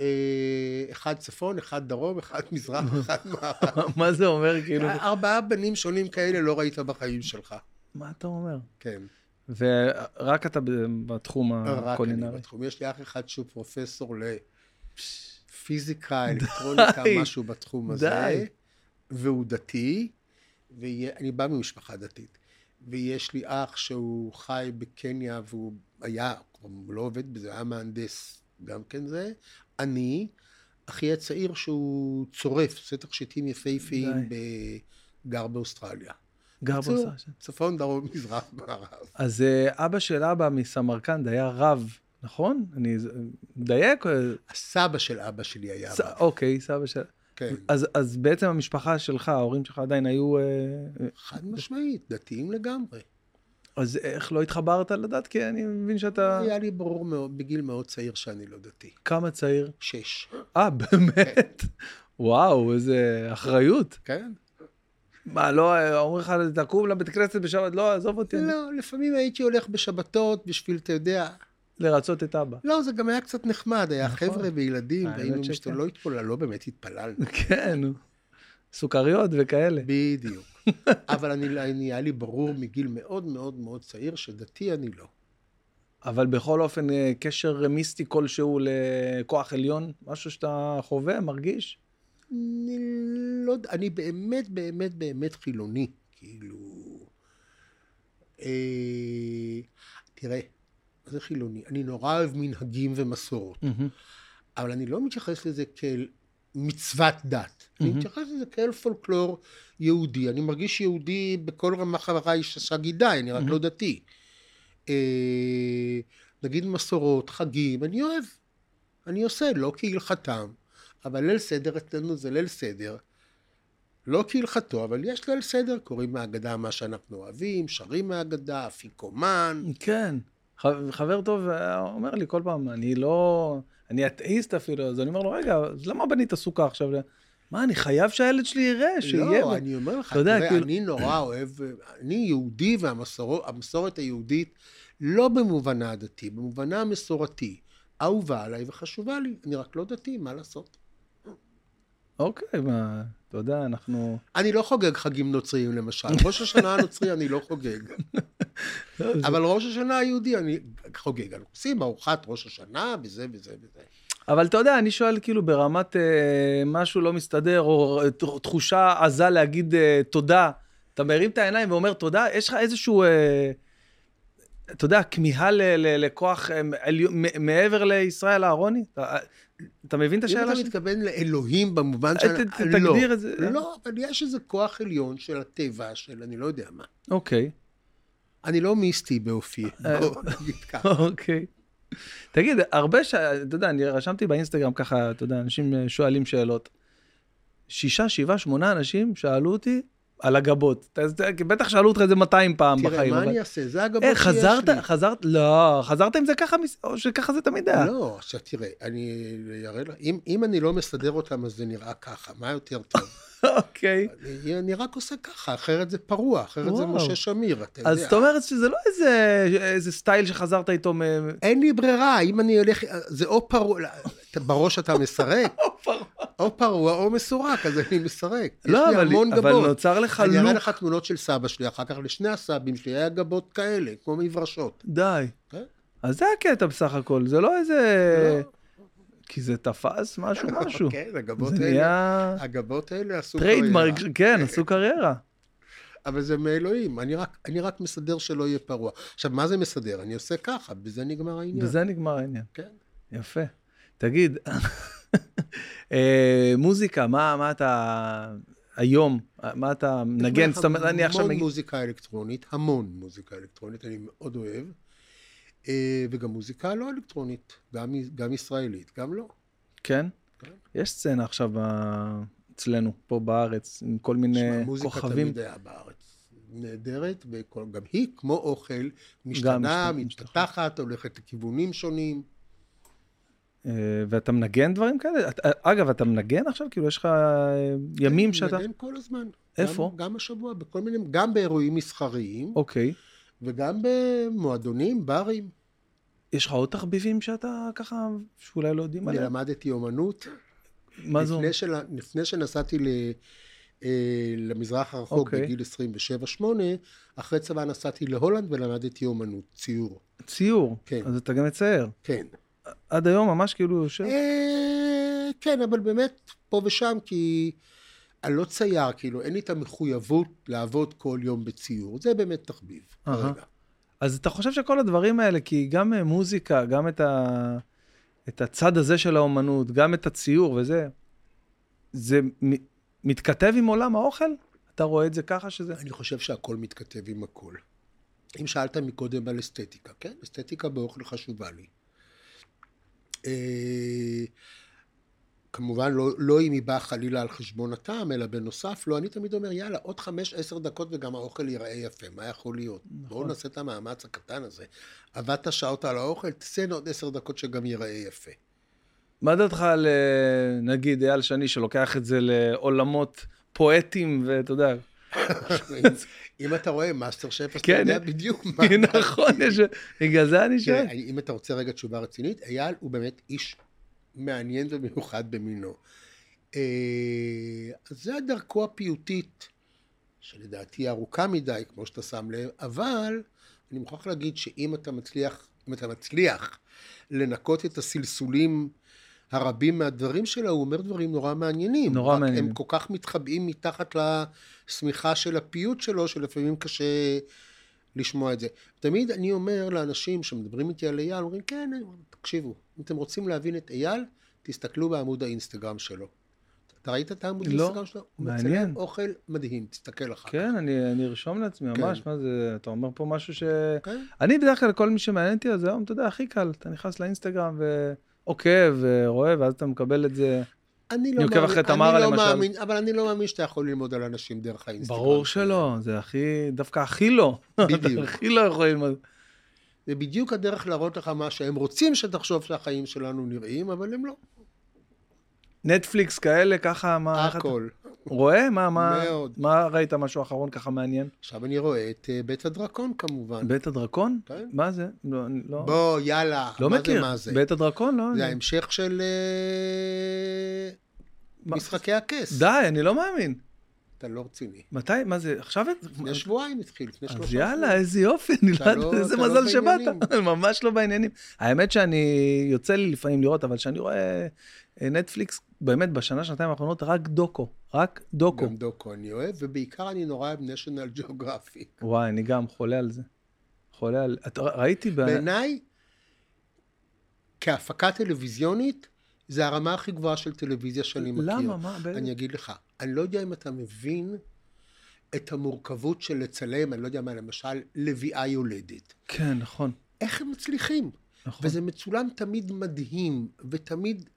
אה, אחד צפון, אחד דרום, אחד מזרח, אחד מערב. מה זה אומר, כאילו? ארבעה בנים שונים כאלה לא ראית בחיים שלך. מה אתה אומר? כן, ורק אתה בתחום רק אני הקולינרי. בתחום. יש לי אח אחד שהוא פרופסור לפיזיקה, אלקטרוניקה. משהו בתחום הזה. והוא דתי, ואני בא ממשפחה דתית. ויש לי אח שהוא חי בקניה והוא היה, הוא לא עובד בזה, היה מהנדס, גם כן זה. אני, אחי הצעיר שהוא צורף, עושה תכשיטים יפהפיים, גר באוסטרליה. גר בקיצור, באוסטריה. צפון, דרום, מזרח, מערב. אז אה, אבא של אבא מסמרקנד היה רב, נכון? אני מדייק? אה, הסבא של אבא שלי היה ס- רב. אוקיי, סבא של... כן, אז, אז בעצם המשפחה שלך, ההורים שלך עדיין היו... אה, חד משמעית, דתיים לגמרי. אז איך לא התחברת לדת? כי אני מבין שאתה... היה לי ברור מאוד, בגיל מאוד צעיר שאני לא דתי. כמה צעיר? שש. אה, באמת? וואו, איזה אחריות. כן? מה, לא, אומרים לך, תקום לבית כנסת בשבת? לא, עזוב אותי, לא, לפעמים הייתי הולך בשבתות בשביל, אתה יודע, לרצות את אבא. לא, זה גם היה קצת נחמד, היה נכון. חבר'ה וילדים, והיינו שכן. משתוללים, לא התפלל, לא באמת התפללנו. כן. סוכריות וכאלה. בדיוק. אבל אני, אני, היה לי ברור מגיל מאוד מאוד מאוד צעיר שדתי אני לא. אבל בכל אופן, אה, קשר מיסטי כלשהו לכוח עליון, משהו שאתה חווה, מרגיש? אני לא יודע, אני באמת באמת באמת חילוני, כאילו... אה, תראה, זה חילוני? אני נורא אוהב מנהגים ומסורות, אבל אני לא מתייחס לזה כאל מצוות דת. אני מהמם. מתייחס לזה כאל פולקלור יהודי. אני מרגיש יהודי בכל רמה חבריי שגידיי, אני רק מהמם. לא דתי. אה, נגיד מסורות, חגים, אני אוהב. אני עושה, לא כהלכתם, אבל ליל סדר אצלנו זה ליל סדר. לא כהלכתו, אבל יש ליל סדר, קוראים מהאגדה מה שאנחנו אוהבים, שרים מהאגדה, אפיקומן. כן. חבר טוב אה, אומר לי כל פעם, אני לא... אני אתאיסט אפילו, אז אני אומר לו, רגע, אז למה בנית סוכה עכשיו? מה, אני חייב שהילד שלי יראה, שיהיה... לא, ב-" אני אומר לך, תראה, כאילו- אני נורא אוהב, אני יהודי והמסורת היהודית, לא במובנה הדתי, במובנה המסורתי, אהובה עליי וחשובה לי. אני רק לא דתי, מה לעשות? אוקיי, מה, אתה יודע, אנחנו... אני לא חוגג חגים נוצריים למשל. ראש השנה הנוצרי אני לא חוגג. לא, אבל ראש השנה היהודי אני חוגג. אנחנו עושים ארוחת ראש השנה וזה וזה וזה. אבל אתה יודע, אני שואל כאילו ברמת אה, משהו לא מסתדר, או ת- תחושה עזה להגיד אה, תודה. אתה מרים את העיניים ואומר תודה, יש לך איזשהו... אה, אתה יודע, כמיהה לכוח אה, מעבר לישראל אהרוני? אתה- אתה מבין את אם השאלה אתה שלי? מתכוון לאלוהים במובן ת- של... תגדיר את זה. לא, אבל יש איזה כוח עליון של הטבע, של אני לא יודע מה. אוקיי, אני לא מיסטי באופי, אה. בוא נגיד ככה. אוקיי. תגיד, הרבה ש... אתה יודע, אני רשמתי באינסטגרם ככה, אתה יודע, אנשים אה, שואלים שאלות. שישה, שבעה, שמונה אנשים שאלו אותי על הגבות. בטח שאלו אותך את זה 200 פעם תראה, בחיים. מה אבל- אני אעשה? זה הגבות אה, שיש חזרת, לי. חזרת, לא, חזרת עם זה ככה, או שככה זה תמיד היה? לא, עכשיו תראה, אני אראה לך, אם, אם אני לא מסדר אותם אז זה נראה ככה, מה יותר טוב? אוקיי. אני, רק עושה ככה, אחרת זה פרוע, אחרת זה. משה שמיר, אתה יודע. אז זאת אומרת שזה לא איזה, איזה סטייל שחזרת איתו מ... אין לי ברירה, אם אני הולך, זה או פרוע, לא, בראש אתה מסרק, או פרוע או מסורק, אז אני מסרק. לא, יש לי אבל, המון אבל גבות. נוצר לך אני אראה לוק. לך תמונות של סבא שלי, אחר כך לשני הסבים שלי היה גבות כאלה, כמו מברשות. די. כן? אז זה הקטע בסך הכל, זה לא איזה... לא. כי זה תפס משהו משהו. כן, הגבות האלה, נהיה הגבות האלה עשו trademark, קריירה. כן, עשו קריירה. אבל זה מאלוהים, אני רק, אני רק מסדר שלא יהיה פרוע. עכשיו, מה זה מסדר? אני עושה ככה, בזה נגמר העניין. בזה נגמר העניין. כן. יפה. תגיד, אה, מוזיקה, מה מה אתה... היום, מה אתה מנגן? זאת אומרת, אני עכשיו... המון מוזיקה אלקטרונית, המון מוזיקה אלקטרונית, אני מאוד אוהב. אה, וגם מוזיקה לא אלקטרונית, גם, גם ישראלית, גם לא. כן? כן. יש סצנה עכשיו אצלנו, פה בארץ, עם כל מיני שמע, מוזיקה כוכבים. תמיד היה בארץ. נהדרת, וגם היא, כמו אוכל, משתנה, משת- מתפתחת, הולכת לכיוונים שונים. אה, ואתה מנגן דברים כאלה? את- אגב, אתה מנגן עכשיו? כאילו, יש לך אה, ימים כן, שאתה... מנגן כל הזמן. איפה? גם, גם השבוע, בכל מיני, גם באירועים מסחריים, אוקיי. וגם במועדונים, ברים. יש לך עוד תחביבים שאתה ככה, שאולי לא יודעים אני עליהם? למדתי אומנות. מה אומר? לפני, של... לפני שנסעתי ל... אה, למזרח הרחוק אוקיי. בגיל 27-8, אחרי צבא נסעתי להולנד ולמדתי אומנות, ציור. ציור. כן. אז אתה גם מצייר. כן. עד היום ממש כאילו יושב... אה, כן, אבל באמת פה ושם, כי אני לא צייר, כאילו, אין לי את המחויבות לעבוד כל יום בציור. זה באמת תחביב. כרגע. אז אתה חושב שכל הדברים האלה, כי גם אה, מוזיקה, גם את, ה... את הצד הזה של האומנות, גם את הציור וזה, זה מ... מתכתב עם עולם האוכל? אתה רואה את זה ככה שזה... אני חושב שהכל מתכתב עם הכל. אם שאלת מקודם על אסתטיקה, כן? אסתטיקה באוכל חשובה לי. כמובן, לא, לא אם היא באה חלילה על חשבון הטעם, אלא בנוסף, לא, אני תמיד אומר, יאללה, עוד חמש, עשר דקות וגם האוכל ייראה יפה, מה יכול להיות? נכון. בואו נעשה את המאמץ הקטן הזה. עבדת שעות על האוכל, תעשיין עוד עשר דקות שגם ייראה יפה. מה דעתך על, אה, נגיד, אייל שני, שלוקח את זה לעולמות פואטיים, ואתה יודע... אם, אתה רואה מאסטר שף, אז אתה כן, יודע בדיוק מה... נכון. בגלל זה אני שואל. אם אתה רוצה רגע תשובה רצינית, אייל הוא באמת איש מעניין ומיוחד במינו. אה, אז זה דרכו הפיוטית, שלדעתי היא ארוכה מדי, כמו שאתה שם לב, אבל אני מוכרח להגיד שאם אתה מצליח, אם אתה מצליח לנקות את הסלסולים הרבים מהדברים שלה, הוא אומר דברים נורא מעניינים. נורא מעניינים. הם כל כך מתחבאים מתחת לשמיכה של הפיוט שלו, שלפעמים קשה לשמוע את זה. תמיד אני אומר לאנשים שמדברים איתי על אייל, אומרים, כן, תקשיבו, אם אתם רוצים להבין את אייל, תסתכלו בעמוד האינסטגרם שלו. אתה ראית את העמוד לא, האינסטגרם שלו? הוא מעניין. מצלם אוכל מדהים, תסתכל אחר כך. כן, אני, אני ארשום לעצמי, ממש, כן. מה זה, אתה אומר פה משהו ש... כן? אני בדרך כלל, כל מי שמעניין אותי, אז היום, אתה יודע, הכי קל, אתה נכנס לאינסטגרם ועוקב ורואה, ואז אתה מקבל את זה. אני לא עוקב אחרי תמרה, לא למשל. מאמין, אבל אני לא מאמין שאתה יכול ללמוד על אנשים דרך האינסטגרם. ברור שלא, זה הכי, דווקא הכי לא. בדיוק. הכי לא יכול ללמוד. זה בדיוק הדרך להראות לך מה שהם רוצים שתחשוב שהחיים שלנו נראים, אבל הם לא. נטפליקס כאלה, ככה, מה, הכל. רואה? מה, מה, מאוד. מה ראית משהו אחרון ככה מעניין? עכשיו אני רואה את אה, בית הדרקון כמובן. בית הדרקון? כן. מה זה? לא, לא, בוא, יאללה. לא מה מכיר. זה מה זה? בית הדרקון? לא. זה אני- ההמשך של אה, מה- משחקי הכס. די, אני לא מאמין. אתה לא רציני. מתי? מה זה? עכשיו? לפני שבועיים התחיל, לפני שלושה אז יאללה, איזה יופי, אני לא איזה לא מזל שבאת. ממש לא בעניינים. האמת שאני, יוצא לי לפעמים לראות, אבל כשאני רואה אה, נטפליקס, באמת, בשנה, שנתיים האחרונות, רק דוקו. רק דוקו. גם דוקו אני אוהב, ובעיקר אני נורא אוהב national geographic. וואי, אני גם חולה על זה. חולה על... את- ראיתי ב... בעיניי, כהפקה טלוויזיונית, זה הרמה הכי גבוהה של טלוויזיה שאני מכיר. למה? מה? אני אגיד לך, אני לא יודע אם אתה מבין את המורכבות של לצלם, אני לא יודע מה, למשל, לביאה יולדת. כן, נכון. איך הם מצליחים? נכון. וזה מצולם תמיד מדהים, ותמיד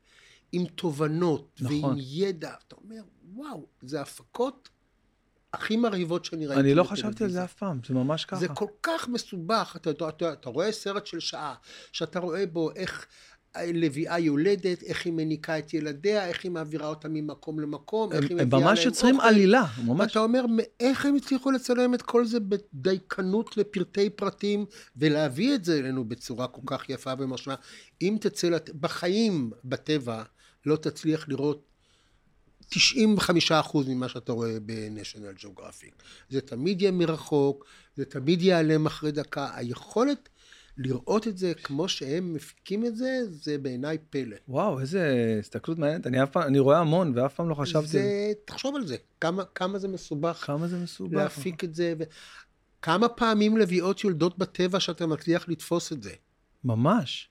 עם תובנות, נכון. ועם ידע. אתה אומר, וואו, זה הפקות הכי מרהיבות שאני ראיתי אני לא. חשבתי על זה אף פעם, זה ממש ככה. זה כל כך מסובך, אתה, אתה, אתה, אתה רואה סרט של שעה, שאתה רואה בו איך לביאה יולדת, איך היא מניקה את ילדיה, איך היא מעבירה אותה ממקום למקום, איך היא הם מביאה ממש להם יוצרים אוכל. עלילה, ממש. ואתה אומר, איך הם הצליחו לצלם את כל זה בדייקנות לפרטי פרטים, ולהביא את זה אלינו בצורה כל כך יפה ומשמעה. אם תצא, לת... בחיים, בטבע, לא תצליח לראות 95% ממה שאתה רואה ב-National Geographic. זה תמיד יהיה מרחוק, זה תמיד ייעלם אחרי דקה. היכולת לראות את זה כמו שהם מפיקים את זה, זה בעיניי פלא. וואו, איזה הסתכלות מעניינת. אני פעם, אני רואה המון, ואף פעם לא חשבתי... זה, תחשוב על זה, כמה, כמה זה מסובך כמה זה מסובך. להפיק את זה. ו... כמה פעמים לביאות יולדות בטבע שאתה מצליח לתפוס את זה. ממש.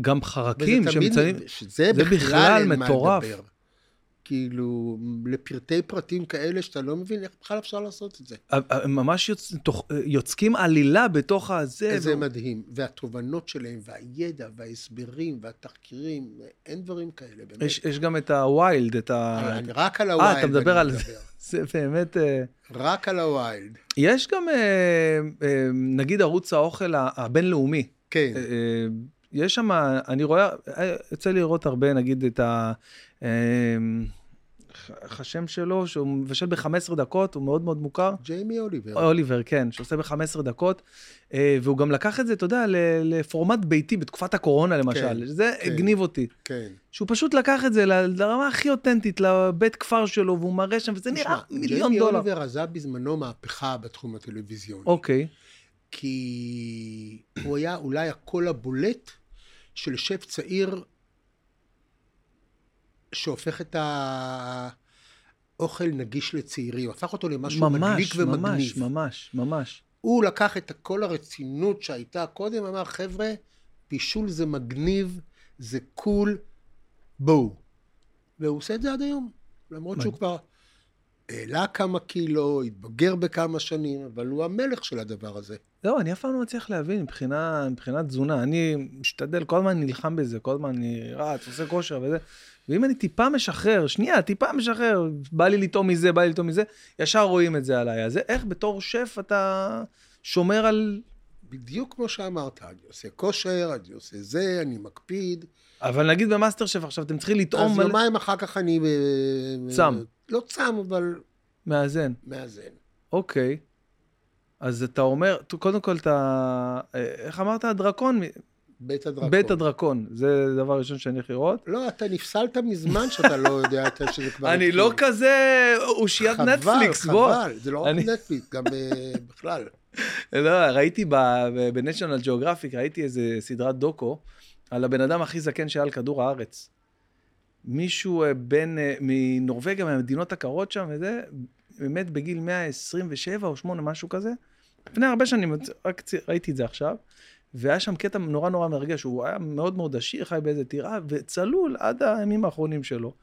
גם חרקים שמצלמים... שזה זה בכלל מטורף. כאילו, לפרטי פרטים כאלה שאתה לא מבין איך בכלל אפשר לעשות את זה. הם ממש יוצ... תוך... יוצקים עלילה בתוך הזה. זה ו- מדהים. והתובנות שלהם, והידע, וההסברים, והתחקירים, אין דברים כאלה, באמת. יש, יש גם את ה wild, את ה... רק על אה, ה wild. אתה מדבר על זה. זה באמת... אה, רק על ה wild. יש גם, אה, אה, נגיד, ערוץ האוכל הבינלאומי. כן. אה, אה, יש שם, אני רואה, אה, יוצא לראות הרבה, נגיד, את ה... איך השם שלו, שהוא מבשל ב-15 דקות, הוא מאוד מאוד מוכר. ג'יימי אוליבר. אוליבר, כן, שעושה ב-15 דקות, אה, והוא גם לקח את זה, אתה יודע, לפורמט ביתי בתקופת הקורונה למשל. כן, זה כן. הגניב אותי. כן. שהוא פשוט לקח את זה לרמה הכי אותנטית, לבית כפר שלו, והוא מראה שם, וזה נראה תשמע, מיליון ג'יימי דולר. אוליבר עשה בזמנו מהפכה בתחום הטלוויזיוני. אוקיי, כי הוא היה אולי הקול הבולט של שף צעיר שהופך את האוכל נגיש לצעירים, הפך אותו למשהו מדליק ממש, ומגניב. ממש, ממש, ממש. הוא לקח את כל הרצינות שהייתה קודם, אמר, חבר'ה, בישול זה מגניב, זה קול, בואו. והוא עושה את זה עד היום, למרות שהוא כבר העלה כמה קילו, התבגר בכמה שנים, אבל הוא המלך של הדבר הזה. לא, אני אף פעם לא מצליח להבין מבחינה, מבחינת תזונה. אני משתדל, כל הזמן נלחם בזה, כל הזמן אני רץ, עושה כושר וזה. ואם אני טיפה משחרר, שנייה, טיפה משחרר, בא לי לטעום מזה, בא לי לטעום מזה, ישר רואים את זה עליי. אז איך בתור שף אתה שומר על... בדיוק כמו שאמרת, אני עושה כושר, אני עושה זה, אני מקפיד. אבל נגיד במאסטר שף עכשיו, אתם צריכים לטעום אז על... יומיים אחר כך אני... אה, צם. לא צם, אבל מאזן. מאזן. אוקיי. אז אתה אומר, קודם כל אתה... איך אמרת? הדרקון? בית הדרקון. בית הדרקון. זה דבר ראשון שאני הולך לראות. לא, אתה נפסלת מזמן שאתה לא יודע שזה כבר... אני. לא כזה אושיית נטפליקס, בוא. חבל, חבל, זה לא רק נטפליקס, גם אה, בכלל. לא, ראיתי בניישנל ג'אוגרפיק, ראיתי איזה סדרת דוקו על הבן אדם הכי זקן שהיה על כדור הארץ. מישהו אה, בן, אה, מנורבגיה, מהמדינות הקרות שם, וזה, באמת בגיל 127 או 8, משהו כזה. לפני הרבה שנים, רק ראיתי את זה עכשיו. והיה שם קטע נורא נורא מרגש, הוא היה מאוד מאוד עשיר, חי באיזה טירה, וצלול עד הימים האחרונים שלו.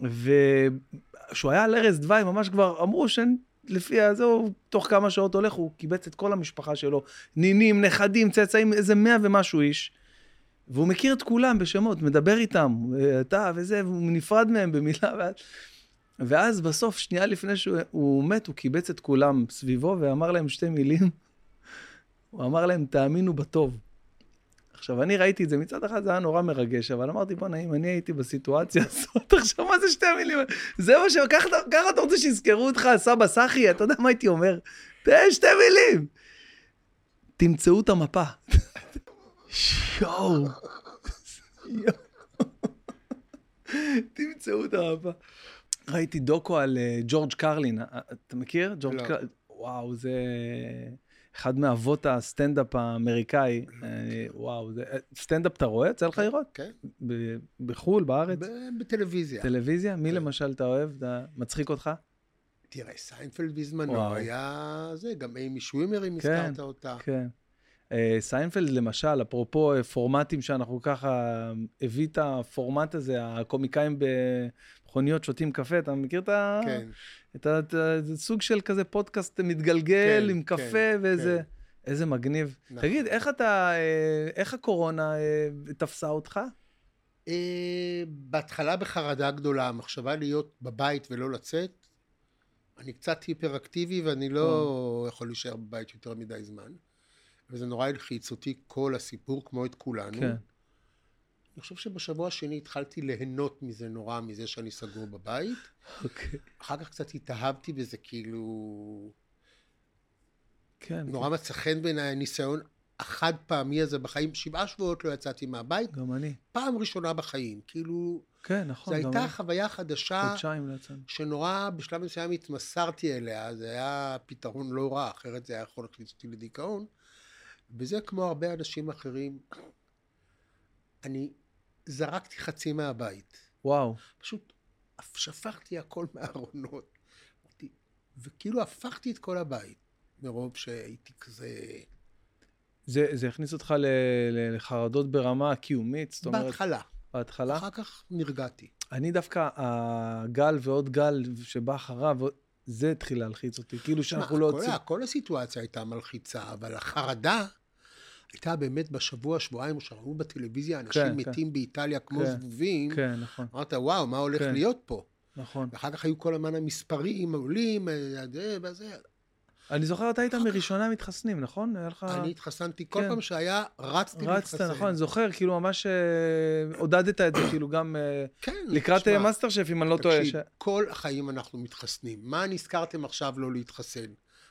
וכשהוא היה על ערש דווי, ממש כבר אמרו שלפי הזה, הוא תוך כמה שעות הולך, הוא קיבץ את כל המשפחה שלו, נינים, נכדים, צאצאים, איזה מאה ומשהו איש. והוא מכיר את כולם בשמות, מדבר איתם, אתה וזה, והוא נפרד מהם במילה. ואז, בסוף, שנייה לפני שהוא הוא מת, הוא קיבץ את כולם סביבו ואמר להם שתי מילים. הוא אמר להם, תאמינו בטוב. עכשיו, אני ראיתי את זה, מצד אחד זה היה נורא מרגש, אבל אמרתי, בוא'נה, אם אני הייתי בסיטואציה הזאת, עכשיו, מה זה שתי המילים? זה מה ש... ככה אתה- רוצה שיזכרו אותך, סבא סחי, אתה יודע מה הייתי אומר? תן שתי מילים. תמצאו את המפה. יואו. תמצאו את המפה. ראיתי דוקו על אה, ג'ורג' קרלין, אה, אתה מכיר? ג'ורג' לא. קרלין. וואו, זה אחד מאבות הסטנדאפ האמריקאי. אה, וואו. אה, סטנדאפ אתה רואה? יצא לך לראות? כן, בחו"ל, בארץ? בטלוויזיה. טלוויזיה? מי. למשל אתה אוהב? מצחיק אותך? תראה, סיינפלד בזמנו. היה זה, גם איימי שומר, אם כן, הזכרת אותה. כן. אה, סיינפלד למשל, אפרופו פורמטים שאנחנו ככה, הביא את הפורמט הזה, הקומיקאים במכוניות שותים קפה, אתה מכיר את ה... כן. את ה... את ה... זה סוג של כזה פודקאסט מתגלגל כן, עם כן, קפה ואיזה... כן. איזה מגניב. נכון. תגיד, איך אתה, אה, איך הקורונה אה, תפסה אותך? אה, בהתחלה בחרדה גדולה, המחשבה להיות בבית ולא לצאת. אני קצת היפראקטיבי ואני לא יכול להישאר בבית יותר מדי זמן. וזה נורא הלחיץ אותי, כל הסיפור, כמו את כולנו. כן. אני חושב שבשבוע השני התחלתי ליהנות מזה נורא, מזה שאני סגור בבית. אוקיי. אחר כך קצת התאהבתי בזה, כאילו... כן. נורא מצא חן בעיניי הניסיון החד פעמי הזה בחיים. שבעה שבועות לא יצאתי מהבית, גם אני. פעם ראשונה בחיים. כאילו, כן, נכון. זו הייתה אני. חוויה חדשה חודשיים לא יצאנו. שנורא בשלב מסוים התמסרתי אליה, זה היה פתרון לא רע, אחרת זה היה יכול להכניס אותי לדיכאון. וזה כמו הרבה אנשים אחרים, אני זרקתי חצי מהבית. וואו. פשוט שפכתי הכל מהארונות. וכאילו הפכתי את כל הבית, מרוב שהייתי כזה... זה, זה הכניס אותך ל, ל, לחרדות ברמה קיומית, זאת אומרת, בהתחלה. בהתחלה. אחר כך נרגעתי. אני דווקא, הגל ועוד גל שבא אחריו, זה התחיל להלחיץ אותי, כאילו שאנחנו לא... כל, יוצאים- ה- כל הסיטואציה הייתה מלחיצה, אבל החרדה הייתה באמת בשבוע, שבועיים, שראו בטלוויזיה אנשים כן, מתים באיטליה כמו כן, זבובים. כן, נכון, אמרת, וואו, מה הולך כן. להיות פה? נכון. ואחר כך היו כל הזמן המספרים עולים, אה, זה וזה. אני זוכר, אתה היית מראשוני המתחסנים, נכון? היה לך... אני התחסנתי, כל כן. פעם שהיה, רצתי רצת, להתחסן. נכון, אני זוכר, כאילו ממש אה, עודדת את זה, כאילו גם אה, כן, לקראת אה, מאסטר שף, אם אני לא טועה. תקשיב, כל החיים אנחנו מתחסנים. מה נזכרתם עכשיו לא להתחסן?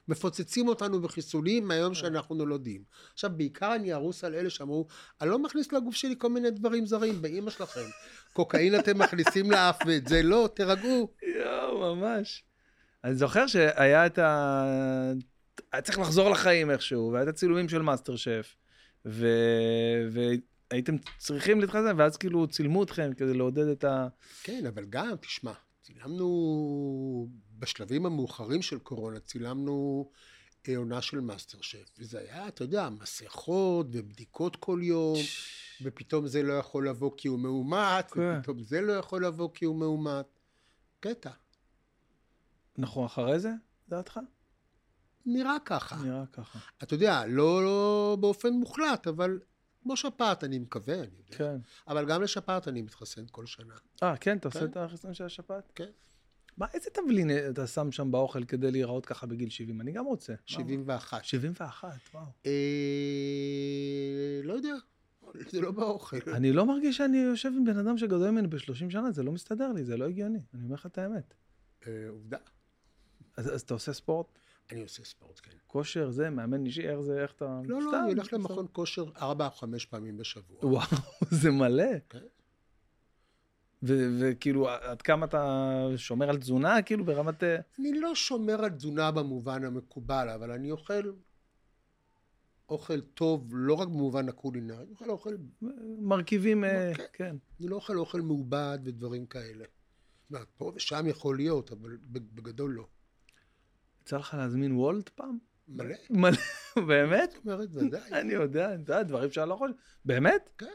מפוצצים אותנו בחיסונים מהיום שאנחנו נולדים. עכשיו, בעיקר אני הרוס על אלה שאמרו, אני לא מכניס לגוף שלי כל מיני דברים זרים, באימא שלכם. קוקאין אתם מכניסים לאף ואת זה לא, תירגעו. יואו, ממש. אני זוכר שהיה את ה... היה צריך לחזור לחיים איכשהו, והיה את הצילומים של מאסטר שף, ו... והייתם צריכים להתחסן, ואז כאילו צילמו אתכם כדי לעודד את ה... כן, אבל גם, תשמע, צילמנו בשלבים המאוחרים של קורונה, צילמנו אה, עונה של מאסטר שף, וזה היה, אתה יודע, מסכות ובדיקות כל יום, ופתאום זה לא יכול לבוא כי הוא מאומת, כן. ופתאום זה לא יכול לבוא כי הוא מאומת. קטע. אנחנו אחרי זה, דעתך? נראה ככה. נראה ככה. אתה יודע, לא, לא באופן מוחלט, אבל כמו שפעת, אני מקווה, אני יודע. כן. אבל גם לשפעת אני מתחסן כל שנה. אה, כן, אתה עושה כן. את החיסון של השפעת? כן. מה, איזה תבלין אתה שם שם באוכל כדי להיראות ככה בגיל 70? אני גם רוצה. 71. 71, וואו. אה, לא יודע, זה לא באוכל. אני לא מרגיש שאני יושב עם בן אדם שגדול ממני ב-30 שנה, זה לא מסתדר לי, זה לא הגיוני. אני אומר לך את האמת. אה, עובדה. אז, אז אתה עושה ספורט, אני עושה ספורט, כן. כושר, זה, מאמן אישי, איך זה, איך אתה... לא, לא, אני הולך. למכון כושר ארבע או חמש פעמים בשבוע. וואו, זה מלא. כן. וכאילו, עד כמה אתה שומר על תזונה, כאילו, ברמת... אה, אני לא שומר על תזונה במובן המקובל, אבל אני אוכל אוכל טוב, לא רק במובן הקולינרי, אני אוכל אוכל, מרכיבים, אוקיי. כן. אני לא אוכל אוכל מעובד ודברים כאלה. אומרת, פה ושם יכול להיות, אבל בגדול לא. יצא לך להזמין וולט פעם? מלא, מלא, באמת? זאת אומרת, ודאי. אני יודע, אתה יודע, דברים שאני לא חושב. באמת? כן.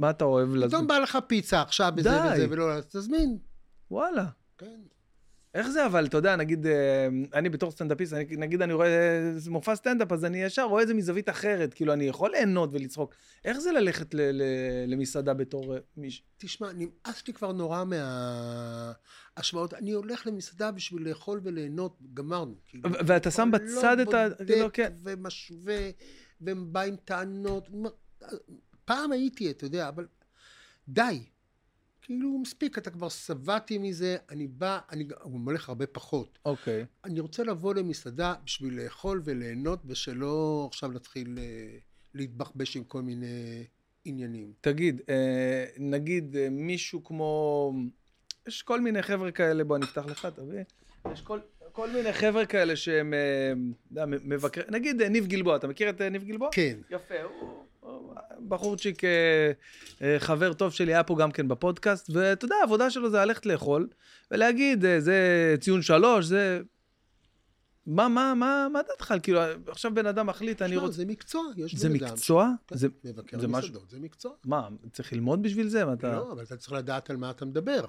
מה אתה אוהב להזמין? פתאום בא לך פיצה עכשיו בזה די. וזה ולא, אז תזמין. וואלה. כן. איך זה אבל, אתה יודע, נגיד, אה, אני בתור סטנדאפיסט, נגיד אני רואה אה, מופע סטנדאפ, אז אני ישר רואה את זה מזווית אחרת, כאילו, אני יכול ליהנות ולצחוק. איך זה ללכת ל- ל- למסעדה בתור אה, מישהו? תשמע, נמאס לי כבר נורא מההשוואות. אני הולך למסעדה בשביל לאכול וליהנות, גמרנו. כאילו, ו- ואתה שם בצד את ה... לא כאילו, בודק כן. ומשווה, ובא עם טענות. פעם הייתי, אתה יודע, אבל די. כאילו, מספיק, אתה כבר שבעתי מזה, אני בא, אני גם הולך הרבה פחות. אוקיי. אני רוצה לבוא למסעדה בשביל לאכול וליהנות, ושלא עכשיו להתחיל אה, להתבחבש עם כל מיני עניינים. תגיד, אה, נגיד אה, מישהו כמו... יש כל מיני חבר'ה כאלה, בוא נפתח לך, תביא. יש כל, כל מיני חבר'ה כאלה שהם, אתה יודע, מבקרים, נגיד ניב גלבוע, אתה מכיר את ניב גלבוע? כן. יפה, הוא בחורצ'יק, אה, אה, חבר טוב שלי, היה פה גם כן בפודקאסט, ואתה יודע, העבודה שלו זה ללכת לאכול, ולהגיד, אה, זה ציון שלוש, זה... מה, מה, מה, מה דעתך? כאילו, עכשיו בן אדם מחליט, אני רוצה... זה מקצוע, יש זה בן אדם מקצוע? ש- כן, זה- מבקר זה מסעדות, זה מקצוע. מה, צריך ללמוד בשביל זה? לא, אבל אתה צריך לדעת על מה אתה מדבר.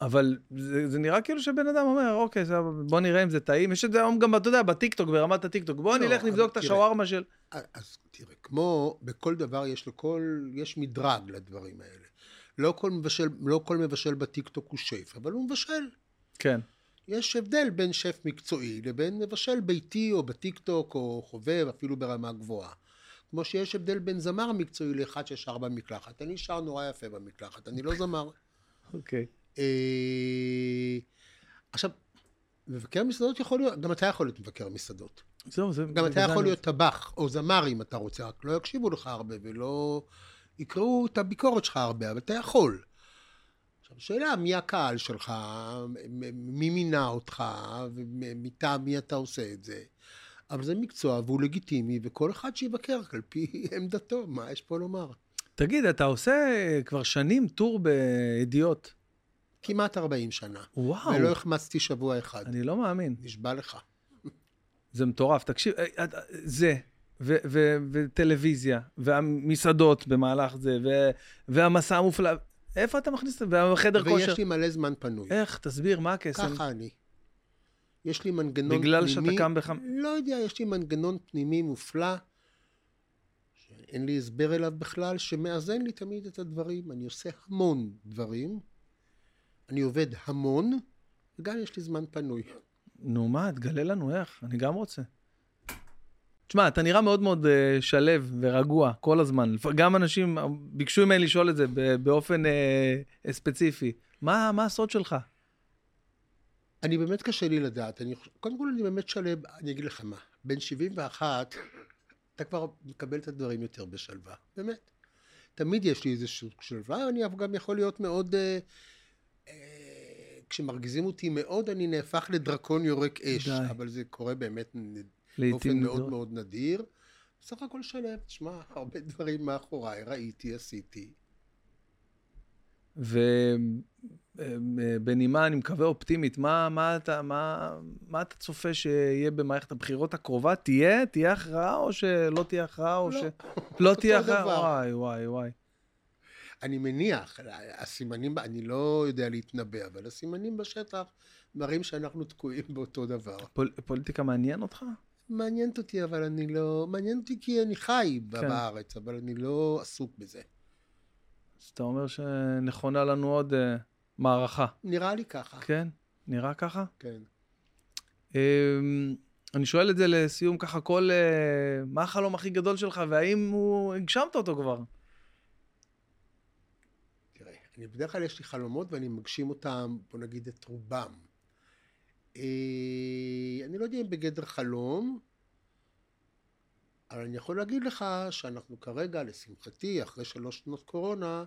אבל זה, זה נראה כאילו שבן אדם אומר, אוקיי, סבבה, בוא נראה אם זה טעים. יש את זה היום גם, אתה יודע, בטיקטוק, ברמת הטיקטוק. בוא לא, נלך נבדוק את. השווארמה של... אז תראה, כמו בכל דבר יש לכל, יש מדרג לדברים האלה. לא כל מבשל, לא כל מבשל בטיקטוק הוא שף, אבל הוא מבשל. כן. יש הבדל בין שף מקצועי לבין מבשל ביתי או בטיקטוק או חובב, אפילו ברמה גבוהה. כמו שיש הבדל בין זמר מקצועי לאחד ששר במקלחת. אני שר נורא יפה במקלחת, אני לא זמר. אוקיי. אה, עכשיו, מבקר מסעדות יכול להיות, גם אתה יכול להיות מבקר מסעדות. זהו, זה... גם אתה יכול להיות טבח או זמר אם אתה רוצה, רק לא יקשיבו לך הרבה ולא יקראו את הביקורת שלך הרבה, אבל אתה יכול. עכשיו, השאלה מי הקהל שלך, מי מינה אותך, ומטעם מי אתה עושה את זה. אבל זה מקצוע והוא לגיטימי, וכל אחד שיבקר על פי עמדתו, מה יש פה לומר? תגיד, אתה עושה כבר שנים טור בידיעות. כמעט 40 שנה. וואו, ולא החמצתי שבוע אחד. אני לא מאמין. נשבע לך. זה מטורף. תקשיב, אה, אה, זה, ו- ו- וטלוויזיה, והמסעדות במהלך זה, ו- והמסע המופלא, איפה אתה מכניס את זה? והחדר כושר. ויש לי מלא זמן פנוי. איך? תסביר, מה הקסם? ככה אני. יש לי מנגנון בגלל פנימי... שאתה קם בחמ... לא יודע, יש לי מנגנון פנימי מופלא, שאין לי הסבר אליו בכלל, שמאזן לי תמיד את הדברים. אני עושה המון דברים, אני עובד המון, וגם יש לי זמן פנוי. נו מה, תגלה לנו איך, אני גם רוצה. תשמע, אתה נראה מאוד מאוד uh, שלו ורגוע כל הזמן. גם אנשים אה, ביקשו ממני לשאול את זה באופן uh, ספציפי. מה, מה הסוד שלך? אני באמת קשה לי לדעת. אני, קודם כל אני באמת שלם, אני אגיד לך מה, בין 71, אתה כבר מקבל את הדברים יותר בשלווה, באמת. תמיד יש לי איזושהי שלווה, אני גם יכול להיות מאוד... אה, כשמרגיזים אותי מאוד, אני נהפך לדרקון יורק אש, די. אבל זה קורה באמת באופן מאוד נדירות. מאוד נדיר. בסך הכל שלם, תשמע, הרבה דברים מאחוריי, ראיתי, עשיתי. ובנימה, אני מקווה אופטימית, מה, מה, אתה, מה, מה אתה צופה שיהיה במערכת הבחירות הקרובה? תהיה? תהיה הכרעה או שלא תהיה הכרעה? או לא. ש... לא תהיה הכרעה? וואי, וואי, וואי. אני מניח, הסימנים, אני לא יודע להתנבא, אבל הסימנים בשטח מראים שאנחנו תקועים באותו דבר. פול, פוליטיקה מעניין אותך? מעניינת אותי, אבל אני לא... מעניין אותי כי אני חי כן. בארץ, אבל אני לא עסוק בזה. אז אתה אומר שנכונה לנו עוד uh, מערכה. נראה לי ככה. כן? נראה ככה? כן. Um, אני שואל את זה לסיום ככה, כל... Uh, מה החלום הכי גדול שלך, והאם הוא... הגשמת אותו כבר? אני בדרך כלל יש לי חלומות ואני מגשים אותם, בוא נגיד את רובם. אה, אני לא יודע אם בגדר חלום, אבל אני יכול להגיד לך שאנחנו כרגע, לשמחתי, אחרי שלוש שנות קורונה,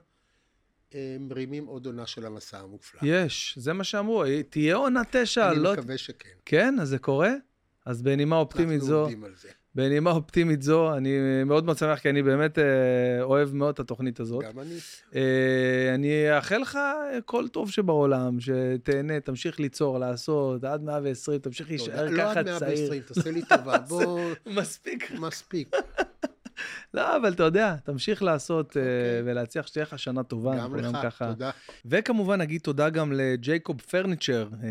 אה, מרימים עוד עונה של המסע המופלא. יש, זה מה שאמרו, תהיה עונה תשע, אני לא... מקווה שכן. כן, אז זה קורה? אז בנימה אופטימית אנחנו זו, עובדים על זה. בנימה אופטימית זו, אני מאוד מאוד שמח, כי אני באמת אה, אוהב מאוד את התוכנית הזאת. גם אני. אה, אני אאחל לך כל טוב שבעולם, שתהנה, תמשיך ליצור, לעשות, עד 120, תמשיך להישאר לא ככה עד צעיר. 120, תעשה לי טובה, בוא, מספיק. מספיק. לא, אבל אתה יודע, תמשיך לעשות אה, אוקיי. ולהצליח, שתהיה לך שנה טובה. גם לך, ככה- תודה. וכמובן נגיד תודה גם לג'ייקוב פרניצ'ר, אה,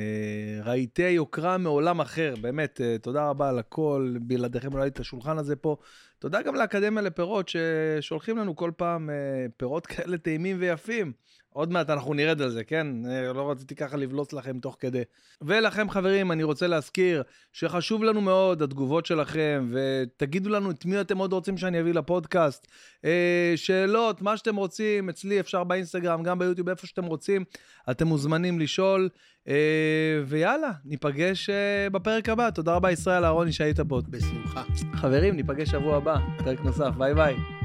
רהיטי יוקרה מעולם אחר, באמת, אה, תודה רבה על הכל, בלעדיכם לא היה לי את השולחן הזה פה. תודה גם לאקדמיה לפירות ששולחים לנו כל פעם פירות כאלה טעימים ויפים. עוד מעט אנחנו נרד על זה, כן? אה, לא רציתי ככה לבלוץ לכם תוך כדי. ולכם חברים, אני רוצה להזכיר שחשוב לנו מאוד התגובות שלכם, ותגידו לנו את מי אתם עוד רוצים שאני אביא לפודקאסט. אה, שאלות, מה שאתם רוצים, אצלי אפשר באינסטגרם, גם ביוטיוב, איפה שאתם רוצים, אתם מוזמנים לשאול. אה, ויאללה, ניפגש אה, בפרק הבא. תודה רבה, ישראל אהרוני, שהיית פה. בשמחה. חברים, ניפגש שבוע הבא, פרק נוסף, ביי ביי.